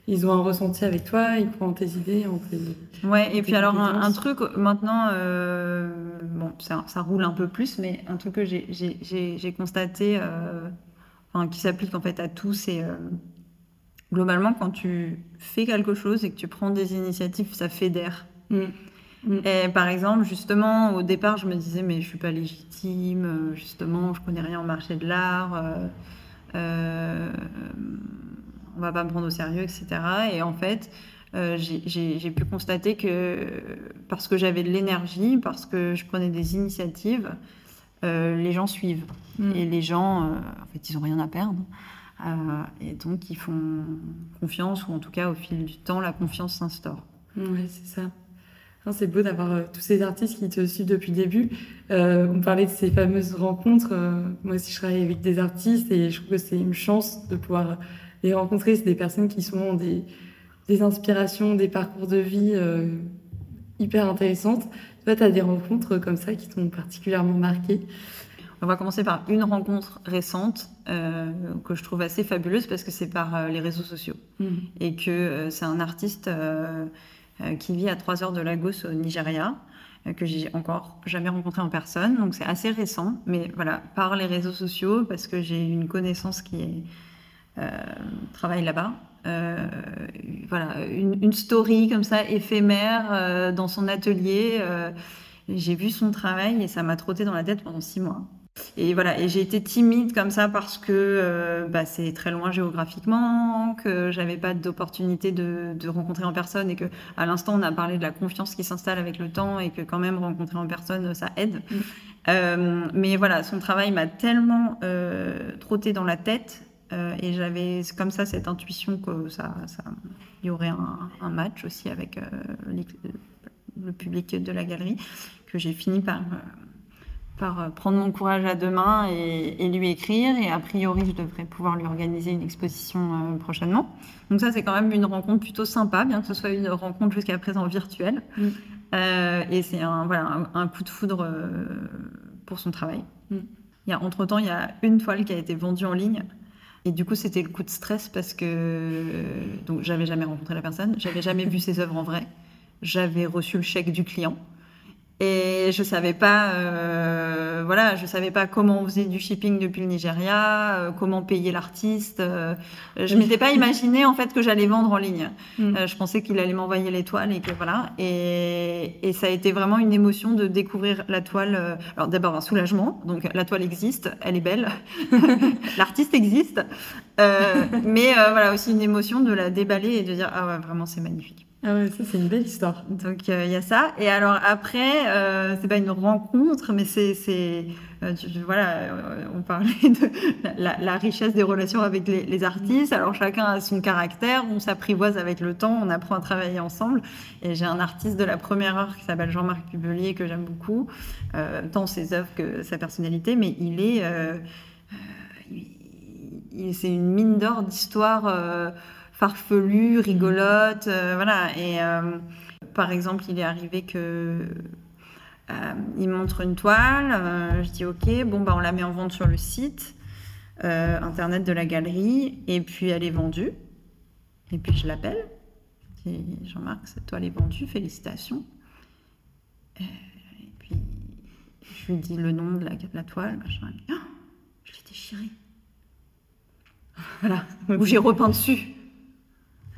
ils ont un ressenti avec toi, ils croient en tes idées, en tes. Ouais, et puis alors un, truc maintenant, euh, bon, ça, ça, roule un peu plus, mais un truc que j'ai constaté, euh, enfin, qui s'applique en fait à tous, c'est globalement quand tu fais quelque chose et que tu prends des initiatives, ça fédère. Mm. Mm. Et par exemple, justement, au départ, je me disais, mais je suis pas légitime, euh, justement, je connais rien au marché de l'art, euh, euh, on va pas me prendre au sérieux, etc. Et en fait, j'ai pu constater que parce que j'avais de l'énergie, parce que je prenais des initiatives, les gens suivent. Mm. Et les gens, en fait, ils n'ont rien à perdre. et donc, ils font confiance, ou en tout cas, au fil du temps, la confiance s'instaure. Oui, c'est ça. C'est beau d'avoir euh, tous ces artistes qui te suivent depuis le début. Euh, on parlait de ces fameuses rencontres. Euh, moi aussi, je travaille avec des artistes et je trouve que c'est une chance de pouvoir les rencontrer. C'est des personnes qui sont des, des inspirations, des parcours de vie hyper intéressantes. Toi, tu as des rencontres comme ça qui t'ont particulièrement marqué? On va commencer par une rencontre récente que je trouve assez fabuleuse parce que c'est par les réseaux sociaux mmh. et que c'est un artiste qui vit à 3 heures de Lagos au Nigeria, euh, que j'ai encore jamais rencontré en personne. Donc c'est assez récent, mais voilà, par les réseaux sociaux, parce que j'ai une connaissance qui euh, travaille là-bas. voilà, une, story comme ça éphémère dans son atelier. j'ai vu son travail et ça m'a trotté dans la tête pendant six mois. Et voilà, et j'ai été timide comme ça parce que euh, bah, c'est très loin géographiquement, que j'avais pas d'opportunité de, de, rencontrer en personne et que à l'instant on a parlé de la confiance qui s'installe avec le temps et que quand même rencontrer en personne ça aide. Mm. Euh, mais voilà, son travail m'a tellement euh, trotté dans la tête euh, et j'avais comme ça cette intuition que ça, ça y aurait un, un match aussi avec le public de la galerie que j'ai fini par par euh, prendre mon courage à deux mains et, lui écrire. Et a priori, je devrais pouvoir lui organiser une exposition euh, prochainement. Donc ça, c'est quand même une rencontre plutôt sympa, bien que ce soit une rencontre jusqu'à présent virtuelle. Mm. Euh, et c'est un, voilà, un, coup de foudre pour son travail. Mm. Il y a, entre-temps, il y a une toile qui a été vendue en ligne. Et du coup, c'était le coup de stress parce que donc j'avais jamais rencontré la personne, j'avais jamais vu ses œuvres en vrai, j'avais reçu le chèque du client. Et je savais pas, euh, voilà, je savais pas comment on faisait du shipping depuis le Nigeria, euh, comment payer l'artiste. Euh, je m'étais pas imaginé en fait que j'allais vendre en ligne. Mm. Euh, je pensais qu'il allait m'envoyer les toiles et que voilà. Et, et, ça a été vraiment une émotion de découvrir la toile. alors d'abord un soulagement, donc la toile existe, elle est belle, (laughs) l'artiste existe, mais voilà aussi une émotion de la déballer et de dire ah ouais vraiment c'est magnifique. Ah ouais, ça c'est une belle histoire. Donc euh, il y a ça. Et alors après, euh, c'est pas une rencontre, mais c'est, c'est euh, voilà, on parlait de la, richesse des relations avec les, artistes. Alors chacun a son caractère, on s'apprivoise avec le temps, on apprend à travailler ensemble. Et j'ai un artiste de la première heure qui s'appelle Jean-Marc Pubelier que j'aime beaucoup, tant ses œuvres que sa personnalité, mais il est, c'est une mine d'or d'histoire farfelue, rigolote, euh, voilà. Et euh, par exemple, il est arrivé que euh, il montre une toile, je dis ok, bon bah on la met en vente sur le site internet de la galerie, et puis elle est vendue. Et puis je l'appelle, Jean-Marc, cette toile est vendue, félicitations. Et puis je lui dis le nom de la, toile, machin. Oh, je l'ai déchirée. (laughs) Voilà, (laughs) ou j'ai repeint dessus.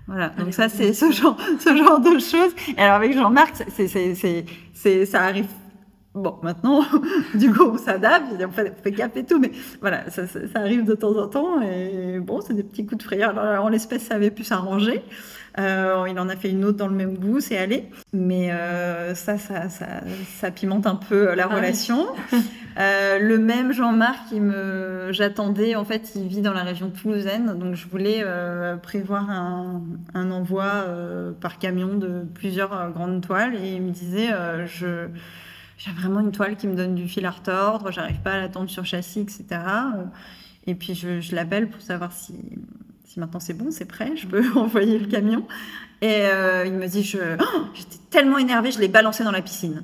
Voilà, donc ça c'est ce genre, (laughs) ce genre de choses. Et alors avec Jean-Marc, c'est, c'est, c'est, ça arrive. Bon, maintenant, (laughs) du coup, on s'adapte, on fait, on fait gaffe et tout, mais voilà, ça, ça, arrive de temps en temps. Et bon, c'est des petits coups de frayeur. Alors, en l'espèce, ça avait pu s'arranger. Euh, il en a fait une autre dans le même goût, c'est allé. Mais euh, ça, ça, ça, ça, pimente un peu la ah relation. (laughs) euh, le même Jean-Marc, me... j'attendais, en fait, il vit dans la région toulousaine, donc je voulais prévoir un, un envoi par camion de plusieurs grandes toiles. Et il me disait, je j'ai vraiment une toile qui me donne du fil à retordre, j'arrive pas à l'attendre sur châssis, etc. Et puis je, je l'appelle pour savoir si maintenant c'est bon, c'est prêt, je peux (laughs) envoyer le camion. Et euh, il me dit, je, oh, j'étais tellement énervée, je l'ai balancé dans la piscine.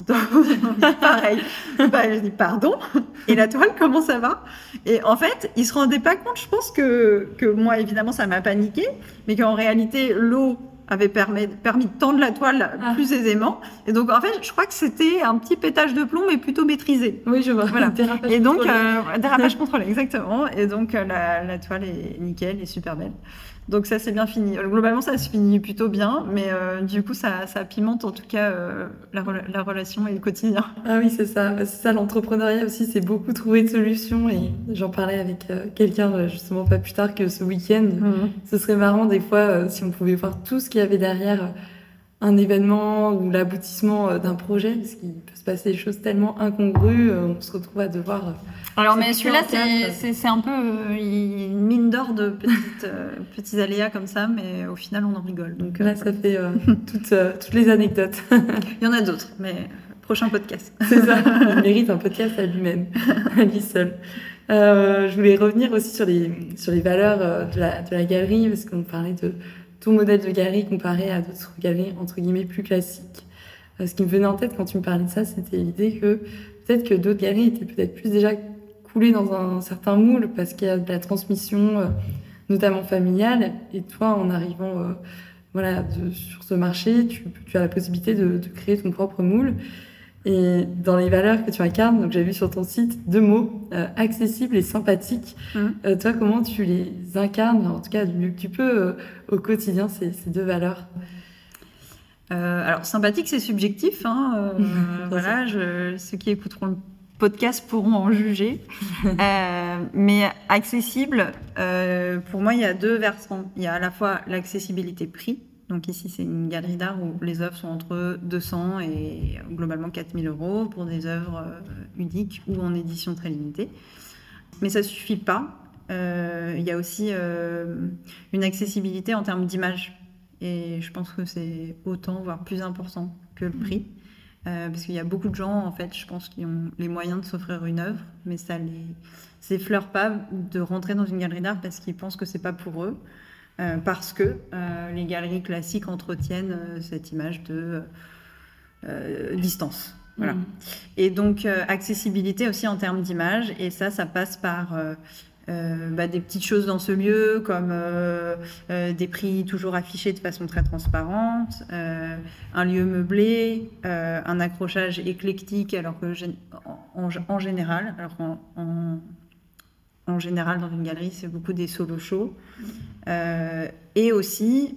(laughs) Donc, pareil. Bah, je dis pardon. Et la toile, comment ça va? Et en fait, il se rendait pas compte, je pense que, que moi, évidemment, ça m'a paniqué, mais qu'en réalité, l'eau avait permis, permis de tendre la toile ah. plus aisément. Et donc, en fait, je crois que c'était un petit pétage de plomb, mais plutôt maîtrisé. Oui, je vois. Voilà. (laughs) et donc, euh, dérapage (laughs) contrôlé, exactement. Et donc, euh, la, la, toile est nickel, est super belle. Donc ça c'est bien fini. Globalement ça se finit plutôt bien, mais euh, du coup ça, ça, pimente en tout cas euh, la, la, relation et le quotidien. (laughs) Ah oui c'est ça, c'est ça l'entrepreneuriat aussi, c'est beaucoup trouver de solutions et j'en parlais avec euh, quelqu'un justement pas plus tard que ce week-end. Mhm. Ce serait marrant des fois si on pouvait voir tout ce qu'il y avait derrière un événement ou l'aboutissement d'un projet, parce qu'il peut se passer des choses tellement incongrues, on se retrouve à devoir alors, mais celui-là, c'est un peu euh, une mine d'or de petites, euh, petits aléas comme ça, mais au final, on en rigole. Donc là, ça fait euh, (laughs) toutes, toutes les anecdotes. Il y en a d'autres, mais prochain podcast. (laughs) C'est ça, il (laughs) mérite un podcast à lui-même, à lui seul. je voulais revenir aussi sur les, sur les valeurs de, la, de la galerie, parce qu'on parlait de ton modèle de galerie comparé à d'autres galeries, entre guillemets, plus classiques. ce qui me venait en tête quand tu me parlais de ça, c'était l'idée que peut-être que d'autres galeries étaient peut-être plus déjà couler dans un certain moule parce qu'il y a de la transmission, euh, notamment familiale. Et toi, en arrivant euh, voilà, sur ce marché, tu, tu, as la possibilité de, créer ton propre moule. Et dans les valeurs que tu incarnes, donc j'ai vu sur ton site deux mots, euh, accessible et sympathique. Mmh. toi, comment tu les incarnes, en tout cas du mieux que tu peux au quotidien, ces, ces deux valeurs alors sympathique, c'est subjectif. Hein, (laughs) voilà, je, ceux qui écouteront le podcasts pourront en juger. (laughs) Euh, mais accessible, euh, pour moi, il y a deux versants. Il y a à la fois l'accessibilité prix. Donc ici, c'est une galerie d'art où les œuvres sont entre 200 et globalement 4000 euros pour des œuvres euh, uniques ou en édition très limitée. Mais ça suffit pas. il y a aussi une accessibilité en termes d'image. Et je pense que c'est autant, voire plus important que le prix. Euh, parce qu'il y a beaucoup de gens, en fait, je pense, qui ont les moyens de s'offrir une œuvre, mais ça les effleure pas de rentrer dans une galerie d'art parce qu'ils pensent que c'est pas pour eux, euh, parce que euh, les galeries classiques entretiennent cette image de distance. Voilà. Mmh. Et donc, accessibilité aussi en termes d'image, et ça, ça passe par bah, des petites choses dans ce lieu, comme euh, euh, des prix toujours affichés de façon très transparente, un lieu meublé, un accrochage éclectique, alors que en, général, alors en, général dans une galerie, c'est beaucoup des solo shows, et aussi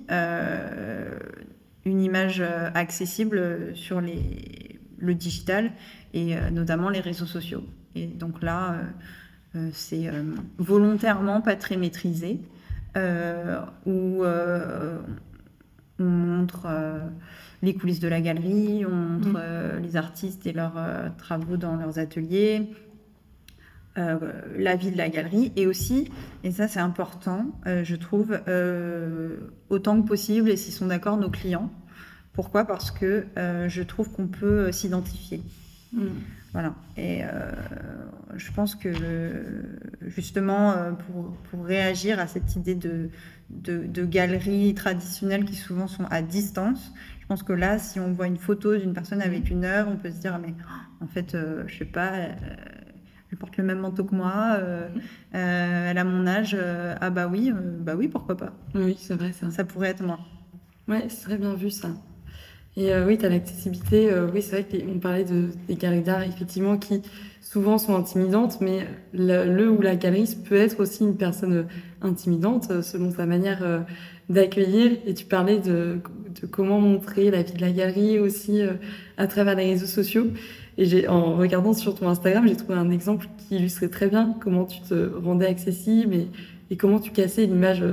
une image accessible sur les, le digital et notamment les réseaux sociaux. Et donc là, euh, c'est euh, volontairement pas très maîtrisé, euh, où on montre les coulisses de la galerie, on montre mm. les artistes et leurs travaux dans leurs ateliers, la vie de la galerie et aussi, et ça c'est important, je trouve, autant que possible, et s'ils sont d'accord, nos clients. Pourquoi? Parce que je trouve qu'on peut s'identifier. Mm. Voilà. Et euh, je pense que justement, euh, pour, pour, réagir à cette idée de, de, galeries traditionnelles qui souvent sont à distance, je pense que là, si on voit une photo d'une personne avec une œuvre, on peut se dire, mais en fait, euh, je sais pas, elle porte le même manteau que moi, elle a mon âge, ah bah oui, bah oui, pourquoi pas. Oui, c'est vrai ça. Ça pourrait être moi. Ouais, c'est très bien vu ça. Et euh, oui, tu as l'accessibilité. Euh, oui, c'est vrai qu'on parlait de, des galeries d'art, effectivement, qui souvent sont intimidantes, mais le, ou la galeriste peut être aussi une personne intimidante euh, selon sa manière d'accueillir. Et tu parlais de, de, comment montrer la vie de la galerie aussi à travers les réseaux sociaux. Et en regardant sur ton Instagram, j'ai trouvé un exemple qui illustrait très bien comment tu te rendais accessible et, et comment tu cassais l'image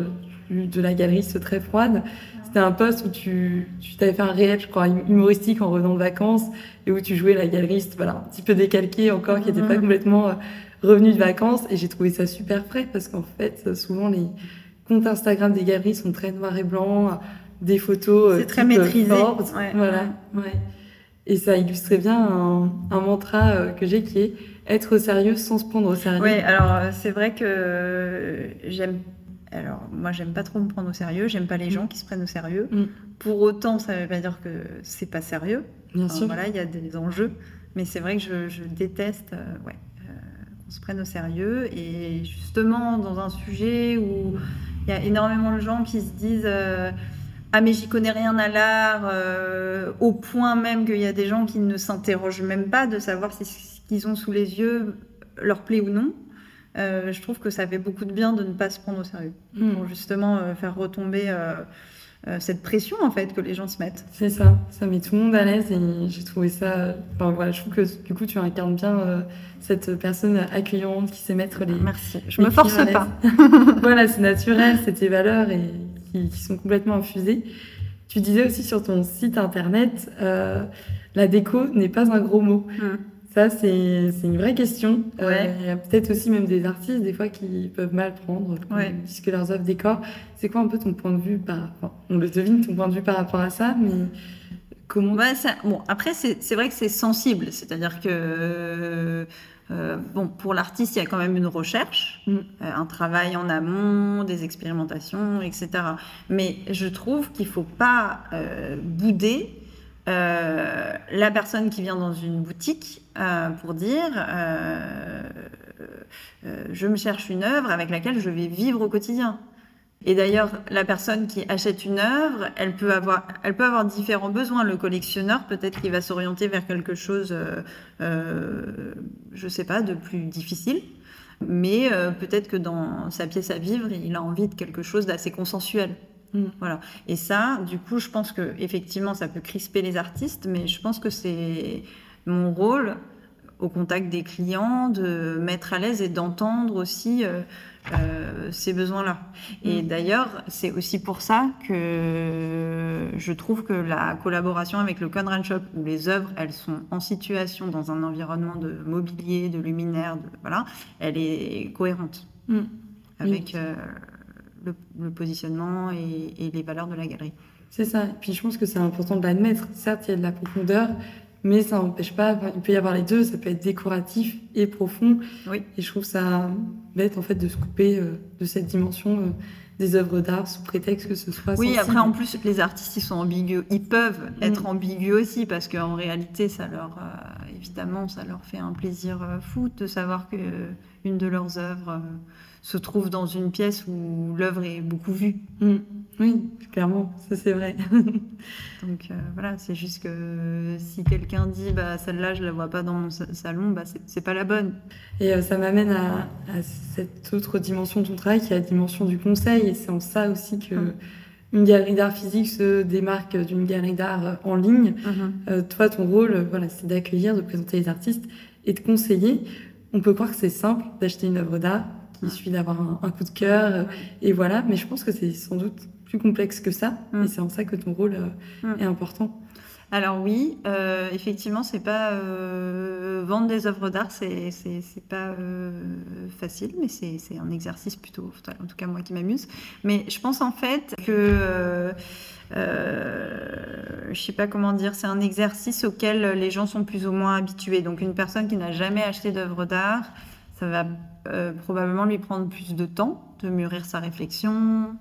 de la galeriste très froide. C'était un poste où tu, tu t'avais fait un réel, je crois, humoristique en revenant de vacances et où tu jouais la galeriste, voilà, un petit peu décalqué encore, qui n'était pas mhm. complètement euh, revenu de vacances. Et j'ai trouvé ça super frais parce qu'en fait, souvent les comptes Instagram des galeries sont très noirs et blancs, des photos. Euh, C'est très maîtrisé. Voilà, ouais. Et ça illustrait bien un, un mantra euh, que j'ai qui est être sérieux sans se prendre au sérieux. Oui, alors c'est vrai que j'aime alors, moi, j'aime pas trop me prendre au sérieux. J'aime pas les mm. gens qui se prennent au sérieux. Mm. Pour autant, ça veut pas dire que c'est pas sérieux. Bien sûr. Voilà, il y a des enjeux. Mais c'est vrai que je, déteste euh, ouais, euh, qu'on se prenne au sérieux. Et justement, dans un sujet où il y a énormément de gens qui se disent euh, Ah, mais j'y connais rien à l'art, au point même qu'il y a des gens qui ne s'interrogent même pas de savoir si ce qu'ils ont sous les yeux leur plaît ou non. Je trouve que ça fait beaucoup de bien de ne pas se prendre au sérieux. Mm. Pour justement faire retomber cette pression en fait que les gens se mettent. C'est ça, ça met tout le monde à l'aise et j'ai trouvé ça. Enfin voilà, je trouve que du coup tu incarnes bien cette personne accueillante qui sait mettre les. Merci. Je me force pas. (laughs) voilà, c'est naturel, c'est tes valeurs et qui, sont complètement infusées. Tu disais aussi sur ton site internet, euh, la déco n'est pas un gros mot. Hmm. Ça, c'est une vraie question. Euh, il y a peut-être aussi même des artistes, des fois, qui peuvent mal prendre, ouais. puisque leurs œuvres décorent. C'est quoi un peu ton point de vue par... Enfin, on le devine, ton point de vue par rapport à ça, mais comment... Ouais, ça... Bon, après, c'est vrai que c'est sensible. C'est-à-dire que euh, bon, pour l'artiste, il y a quand même une recherche, mm. euh, un travail en amont, des expérimentations, etc. Mais je trouve qu'il ne faut pas euh, bouder la personne qui vient dans une boutique pour dire je me cherche une œuvre avec laquelle je vais vivre au quotidien. Et d'ailleurs, la personne qui achète une œuvre, elle peut avoir, elle peut avoir différents besoins. Le collectionneur, peut-être qu'il va s'orienter vers quelque chose, euh, euh, je sais pas, de plus difficile. Mais euh, peut-être que dans sa pièce à vivre, il a envie de quelque chose d'assez consensuel. Mm. Voilà. Et ça, du coup, je pense que effectivement, ça peut crisper les artistes, mais je pense que c'est mon rôle au contact des clients de mettre à l'aise et d'entendre aussi euh, euh, ces besoins-là. Et Mm. d'ailleurs, c'est aussi pour ça que je trouve que la collaboration avec le Conran Shop, où les œuvres, elles sont en situation dans un environnement de mobilier, de luminaire, de, voilà, elle est cohérente Mm. avec euh, le, le positionnement et, et les valeurs de la galerie. C'est ça. Et puis je pense que c'est important de l'admettre. Certes, il y a de la profondeur, mais ça n'empêche pas. il peut y avoir les deux. Ça peut être décoratif et profond. Oui. Et je trouve ça bête en fait de se couper euh, de cette dimension euh, des œuvres d'art sous prétexte que ce soit. Oui, sensible. après, en plus, les artistes, ils sont ambigus. Ils peuvent Mm. être ambigus aussi, parce qu'en réalité, ça leur, euh, évidemment, ça leur fait un plaisir fou de savoir que une de leurs œuvres se trouve dans une pièce où l'œuvre est beaucoup vue. Mm. Oui, clairement, ça c'est vrai. (laughs) Donc euh, voilà, c'est juste que si quelqu'un dit bah celle-là je la vois pas dans mon sa- salon, bah c'est- pas la bonne. Et euh, ça m'amène à, à cette autre dimension de ton travail, qui est la dimension du conseil. Et c'est en ça aussi que Mm. une galerie d'art physique se démarque d'une galerie d'art euh, en ligne. Euh, toi, ton rôle, voilà, c'est d'accueillir, de présenter les artistes et de conseiller. On peut croire que c'est simple d'acheter une œuvre d'art, qu'il Mm. suffit d'avoir un, un coup de cœur, et voilà. Mais je pense que c'est sans doute plus complexe que ça. Mm. Et c'est en ça que ton rôle euh, Mm. est important. Alors oui, euh, effectivement, c'est pas euh, vendre des œuvres d'art, c'est pas euh, facile, mais c'est c'est un exercice plutôt, en tout cas moi qui m'amuse. Mais je pense en fait que euh, je sais pas comment dire, c'est un exercice auquel les gens sont plus ou moins habitués. Donc une personne qui n'a jamais acheté d'œuvre d'art, ça va euh, probablement lui prendre plus de temps de mûrir sa réflexion.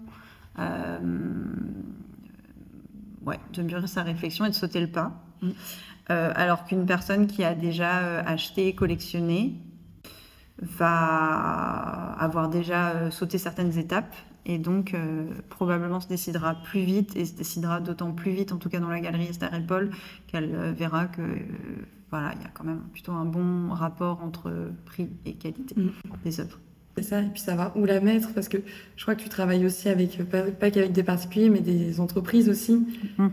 euh, ouais, de mûrir sa réflexion et de sauter le pas. Mm. Euh, alors qu'une personne qui a déjà acheté, collectionné, va avoir déjà sauté certaines étapes et donc euh, probablement se décidera plus vite et se décidera d'autant plus vite, en tout cas dans la galerie et Paul, qu'elle verra que voilà, il y a quand même plutôt un bon rapport entre prix et qualité Mm. des œuvres. C'est ça, et puis savoir où la mettre, parce que je crois que tu travailles aussi avec, pas, pas qu'avec des particuliers, mais des entreprises aussi,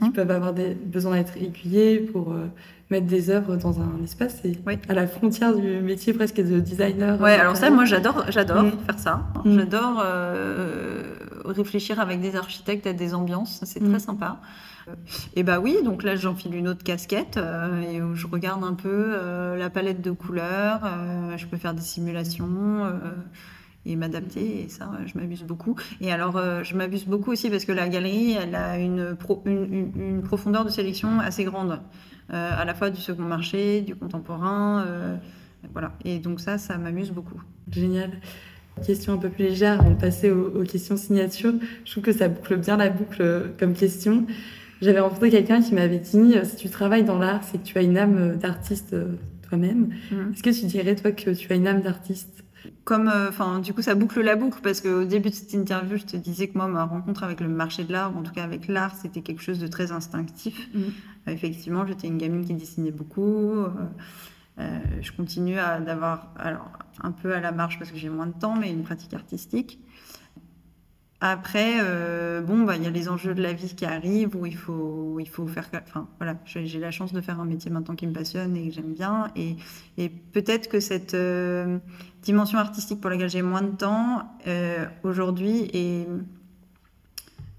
qui peuvent avoir des, besoin d'être aiguillées pour euh, mettre des œuvres dans un espace. Oui. à la frontière du métier presque de designer. Ouais, euh, alors ça, moi j'adore, j'adore Mm. faire ça. Mm. J'adore euh, réfléchir avec des architectes à des ambiances, c'est très sympa. Et bah oui, donc là j'enfile une autre casquette euh, et je regarde un peu euh, la palette de couleurs, euh, je peux faire des simulations et m'adapter et ça je m'amuse beaucoup. Et alors je m'amuse beaucoup aussi parce que la galerie elle a une, pro- une, une- une profondeur de sélection assez grande, à la fois du second marché, du contemporain. voilà. Et donc ça, ça m'amuse beaucoup. Génial. Question un peu plus légère avant de passer aux, aux questions signature. Je trouve que ça boucle bien la boucle comme question. J'avais rencontré quelqu'un qui m'avait dit euh, si tu travailles dans l'art, c'est que tu as une âme euh, d'artiste euh, toi-même. Est-ce que tu dirais, toi, que tu as une âme d'artiste? Comme, euh, du coup, ça boucle la boucle parce qu'au début de cette interview, je te disais que moi, ma rencontre avec le marché de l'art, ou en tout cas avec l'art, c'était quelque chose de très instinctif. Euh, effectivement, j'étais une gamine qui dessinait beaucoup. euh, je continue à d'avoir, alors un peu à la marge parce que j'ai moins de temps, mais une pratique artistique. Après, euh, bon, bah, il y a les enjeux de la vie qui arrivent où il faut, il faut faire. Enfin, voilà, j'ai la chance de faire un métier maintenant qui me passionne et que j'aime bien. Et, peut-être que cette euh, dimension artistique pour laquelle j'ai moins de temps, euh, aujourd'hui, est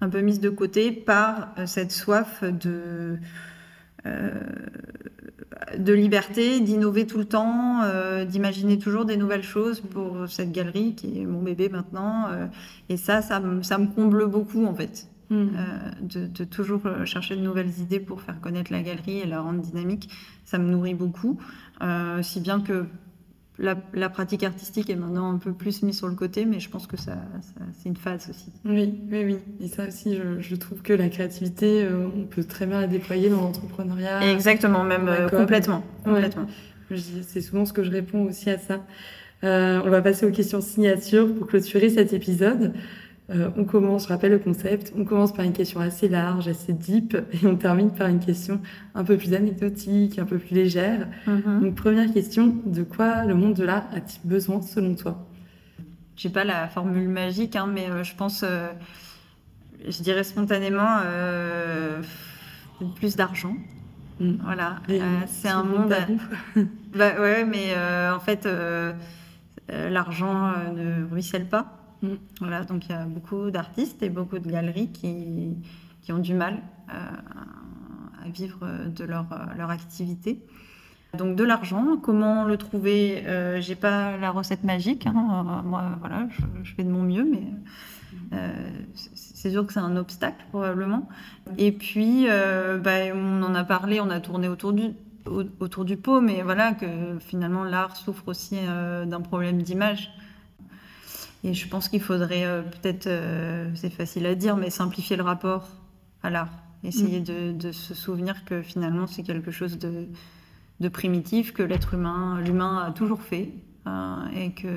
un peu mise de côté par cette soif de de liberté, d'innover tout le temps, euh, d'imaginer toujours des nouvelles choses pour cette galerie qui est mon bébé maintenant. Euh, et ça, ça, me comble beaucoup en fait. Hmm. Euh, de, toujours chercher de nouvelles idées pour faire connaître la galerie et la rendre dynamique, ça me nourrit beaucoup. si bien que la, pratique artistique est maintenant un peu plus mise sur le côté, mais je pense que ça, c'est une phase aussi. Oui, oui, oui. Et ça aussi, je, trouve que la créativité, euh, on peut très bien la déployer dans l'entrepreneuriat. Exactement, même euh, complètement. complètement. C'est souvent ce que je réponds aussi à ça. Euh, on va passer aux questions signatures pour clôturer cet épisode. Euh, on commence, je rappelle le concept, on commence par une question assez large, assez deep, et on termine par une question un peu plus anecdotique, un peu plus légère. Mm-hmm. Donc première question, de quoi le monde de l'art a-t-il besoin selon toi? J'ai pas la formule magique, hein, mais euh, je pense, euh, je dirais spontanément, plus d'argent. Mm. Voilà, c'est un monde. (laughs) bah ouais, mais en fait, l'argent ne ruisselle pas. Mm. Voilà, donc il y a beaucoup d'artistes et beaucoup de galeries qui, qui ont du mal euh, à vivre de leur, leur activité. Donc de l'argent, comment le trouver euh, J'ai pas la recette magique. Hein. Moi, voilà, je, fais de mon mieux, mais euh, c'est sûr que c'est un obstacle probablement. Et puis, euh, bah, on en a parlé, on a tourné autour du autour du pot, mais voilà que finalement l'art souffre aussi d'un problème d'image. Et je pense qu'il faudrait euh, peut-être, euh, c'est facile à dire, mais simplifier le rapport à l'art. Essayer mm. de, se souvenir que finalement c'est quelque chose de, de primitif, que l'être humain, l'humain a toujours fait, hein, et que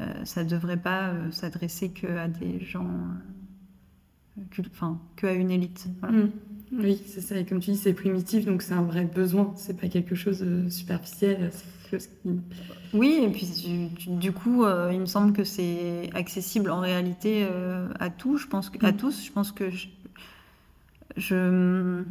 euh, ça ne devrait pas s'adresser qu'à des gens, enfin, qu'à une élite. Mm. Oui, c'est ça. Et comme tu dis, c'est primitif, donc c'est un vrai besoin. C'est pas quelque chose de superficiel. Oui, et puis du, coup, euh, il me semble que c'est accessible en réalité euh, à tous. Je pense que, à mm. tous. Je pense que je,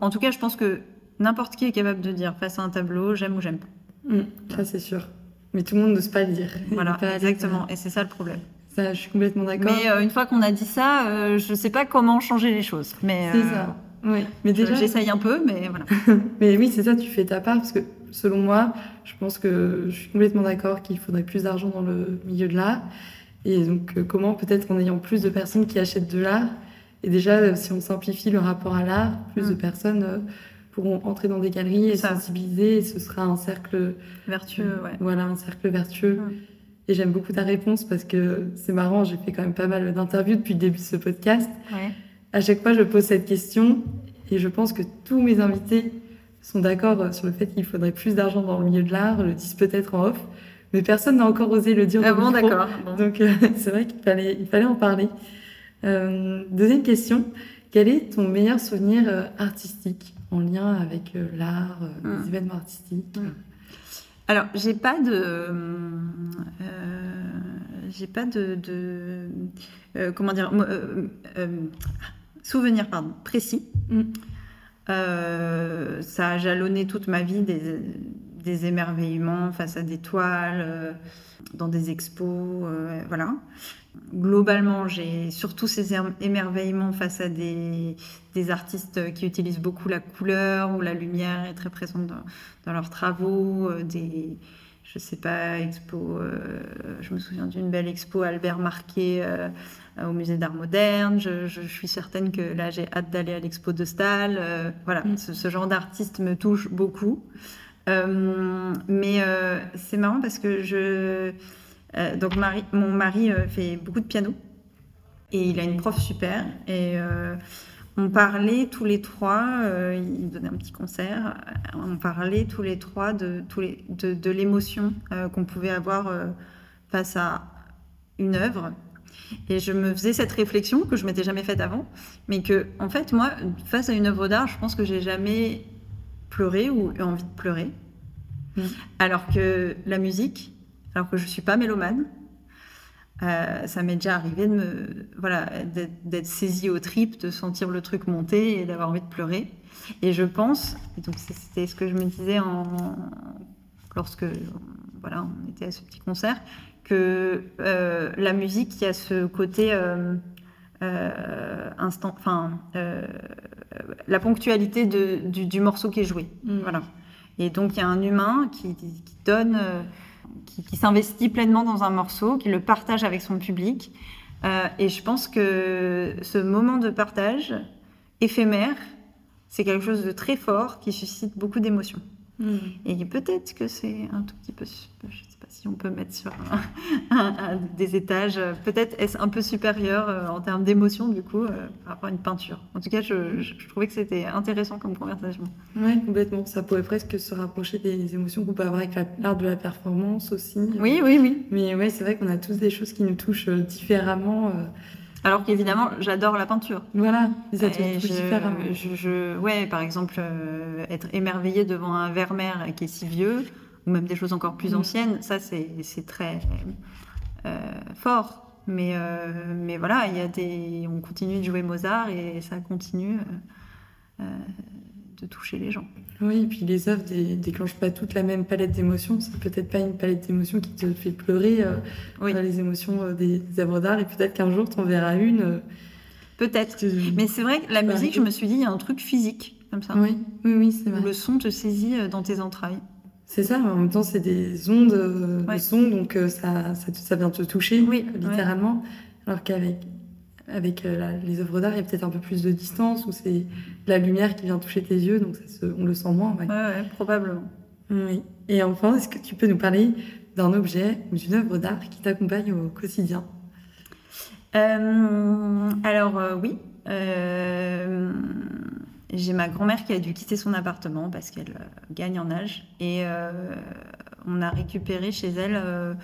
en, tout cas, je pense que n'importe qui est capable de dire face à un tableau, j'aime ou j'aime pas. Mm, ça, c'est sûr. Mais tout le monde n'ose pas le dire. Voilà, exactement. Et c'est ça le problème. Ça, je suis complètement d'accord. Mais euh, une fois qu'on a dit ça, je sais pas comment changer les choses. Mais c'est ça. Oui. Mais déjà, j'essaye un peu, mais voilà. (laughs) mais oui, c'est ça. Tu fais ta part parce que selon moi, je pense que je suis complètement d'accord qu'il faudrait plus d'argent dans le milieu de l'art. Et donc, euh, comment peut-être en ayant plus de personnes qui achètent de l'art, et déjà, euh, si on simplifie le rapport à l'art, plus de mm. personnes euh, pourront entrer dans des galeries et sensibiliser, et ce sera un cercle vertueux. Ouais. Voilà, un cercle vertueux. Mm. Et j'aime beaucoup ta réponse parce que c'est marrant, j'ai fait quand même pas mal d'interviews depuis le début de ce podcast. Ouais. À chaque fois, je pose cette question et je pense que tous mes invités sont d'accord sur le fait qu'il faudrait plus d'argent dans le milieu de l'art, le disent peut-être en off, mais personne n'a encore osé le dire. Ah bon, d'accord. Donc euh, (laughs) c'est vrai qu'il fallait, il fallait en parler. Euh, deuxième question, quel est ton meilleur souvenir euh, artistique en lien avec l'art, les hum. événements artistiques? Hum. Alors, j'ai pas de, j'ai pas de, de comment dire, souvenir pardon précis. Euh, ça a jalonné toute ma vie des, émerveillements face à des toiles, euh, dans des expos, euh, voilà. Globalement, j'ai surtout ces émerveillements face à des, artistes qui utilisent beaucoup la couleur ou la lumière est très présente dans, leurs travaux, des, je sais pas, expo, je me souviens d'une belle expo Albert Marquet au musée d'art moderne. Je, suis certaine que là, j'ai hâte d'aller à l'expo de Stahl. Euh, voilà, mm. ce, genre d'artiste me touche beaucoup. Euh, mais euh, c'est marrant parce que je. Donc, mon mari fait beaucoup de piano et il a une prof super. Et on parlait tous les trois, il donnait un petit concert, on parlait tous les trois de, les, de, de l'émotion qu'on pouvait avoir face à une œuvre et je me faisais cette réflexion que je m'étais jamais faite avant, mais que, en fait, moi, face à une œuvre d'art, je pense que j'ai jamais pleurer ou eu envie de pleurer. Mm. Alors que la musique, alors que je suis pas mélomane, euh, ça m'est déjà arrivé de me, voilà, d'être, saisie aux tripes, de sentir le truc monter et d'avoir envie de pleurer. Et je pense, et donc c'était ce que je me disais en, lorsque voilà, on était à ce petit concert, que euh, la musique, il y a ce côté euh, euh, instant, enfin, la ponctualité de- du, du morceau qui est joué. Mm. Voilà. Et donc il y a un humain qui, qui donne, qui, qui s'investit pleinement dans un morceau, qui le partage avec son public. Euh, et je pense que ce moment de partage éphémère, c'est quelque chose de très fort qui suscite beaucoup d'émotions. Mm. Et peut-être que c'est un tout petit peu, je sais pas si on peut mettre sur un- (laughs) un- un- des étages, euh, peut-être est-ce un peu supérieur euh, en termes d'émotion du coup euh, par rapport à une peinture. En tout cas, je, je- je trouvais que c'était intéressant comme conversation. Ouais, complètement. Ça pourrait presque se rapprocher des émotions qu'on peut avoir avec la- l'art de la performance aussi. Oui, oui, oui. Mais ouais, c'est vrai qu'on a tous des choses qui nous touchent différemment. Alors qu'évidemment, j'adore la peinture. Voilà, ça te je, différemment. je- je- ouais, par exemple, euh, être émerveillé devant un Vermeer qui est si vieux, ou même des choses encore plus Mm. anciennes, ça c'est très euh, fort. Mais, euh, mais voilà, il y a des, on continue de jouer Mozart et ça continue euh, de toucher les gens. Oui, et puis les œuvres dé- déclenchent pas toutes la même palette d'émotions. C'est peut-être pas une palette d'émotions qui te fait pleurer, euh, Oui. les émotions euh, des, des œuvres d'art, et peut-être qu'un jour t'en verras une. euh, Peut-être. te- Mais c'est vrai que la musique, je me suis dit, il y a un truc physique comme ça. Oui, oui, oui, c'est où vrai. Le son te saisit dans tes entrailles. C'est ça, mais en même temps, c'est des ondes euh, Ouais. son, donc euh, ça, ça, vient te toucher, Oui, littéralement. Alors qu'avec avec euh, la- les œuvres d'art, il y a peut-être un peu plus de distance, où c'est la lumière qui vient toucher tes yeux, donc ça se- on le sent moins. ouais. Ouais, probablement. Oui. Et enfin, est-ce que tu peux nous parler d'un objet ou d'une œuvre d'art qui t'accompagne au quotidien? Euh, alors oui, j'ai ma grand-mère qui a dû quitter son appartement parce qu'elle euh, gagne en âge et euh, on a récupéré chez elle. euh,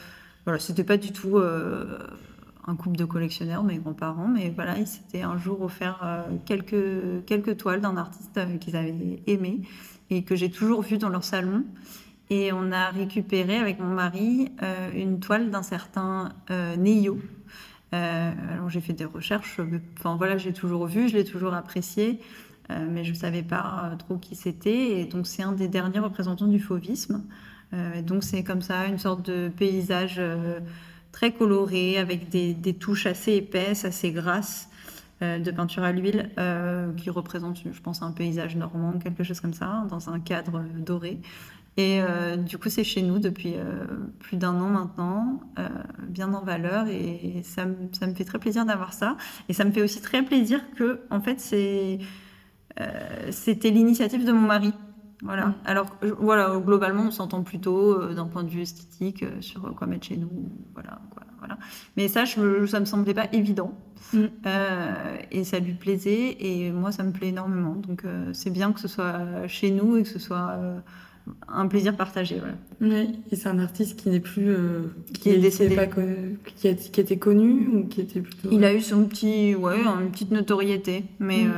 voilà, c'était pas du tout euh, un couple de collectionneurs, mes grands-parents, mais voilà, ils s'étaient un jour offert quelques quelques toiles d'un artiste qu'ils avaient aimé et que j'ai toujours vu dans leur salon. Et on a récupéré avec mon mari une toile d'un certain Neyo. Alors j'ai fait des recherches, mais, enfin voilà, j'ai toujours vu, je l'ai toujours apprécié, euh, mais je savais pas euh, trop qui c'était. Et donc c'est un des derniers représentants du fauvisme. Euh, donc c'est comme ça une sorte de paysage très coloré avec des, touches assez épaisses, assez grasses de peinture à l'huile qui représente, je pense, un paysage normand, quelque chose comme ça, dans un cadre doré. Et du coup, c'est chez nous depuis plus d'un an maintenant, bien en valeur, et ça, ça me fait très plaisir d'avoir ça. Et ça me fait aussi très plaisir que, en fait, c'est, c'était l'initiative de mon mari. Voilà. Mm. Alors, voilà, globalement, on s'entend plutôt euh, d'un point de vue esthétique euh, sur quoi mettre chez nous, voilà, quoi, voilà. Mais ça, je, ça me semblait pas évident. Mm. Euh, et ça lui plaisait, et moi, ça me plaît énormément. Donc, euh, c'est bien que ce soit chez nous et que ce soit euh, un plaisir partagé. Voilà. Oui, et c'est un artiste qui n'est plus. euh, Qui est décédé. Pas qui, a- qui était connu ou qui était plutôt. Il a eu son petit, ouais, une petite notoriété, mais Mm.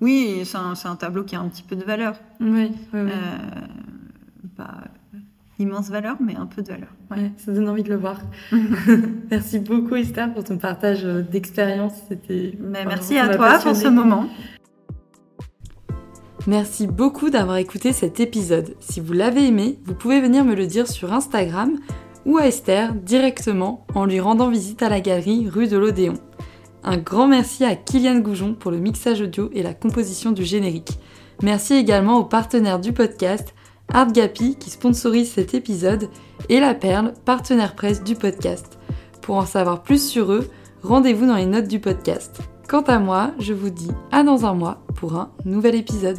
Oui, c'est un, tableau qui a un petit peu de valeur. Oui, oui, oui. Euh, pas immense valeur, mais un peu de valeur. Ouais, ça donne envie de le voir. (laughs) merci beaucoup Esther pour ton partage euh, d'expérience. C'était. Enfin, merci à toi pour ce moment. Merci beaucoup d'avoir écouté cet épisode. Si vous l'avez aimé, vous pouvez venir me le dire sur Instagram ou à Esther directement en lui rendant visite à la galerie rue de l'Odéon. Un grand merci à Kylian Goujon pour le mixage audio et la composition du générique. Merci également aux partenaires du podcast, Artgapi qui sponsorise cet épisode et La Perle, partenaire presse du podcast. Pour en savoir plus sur eux, rendez-vous dans les notes du podcast. Quant à moi, je vous dis à dans un mois pour un nouvel épisode.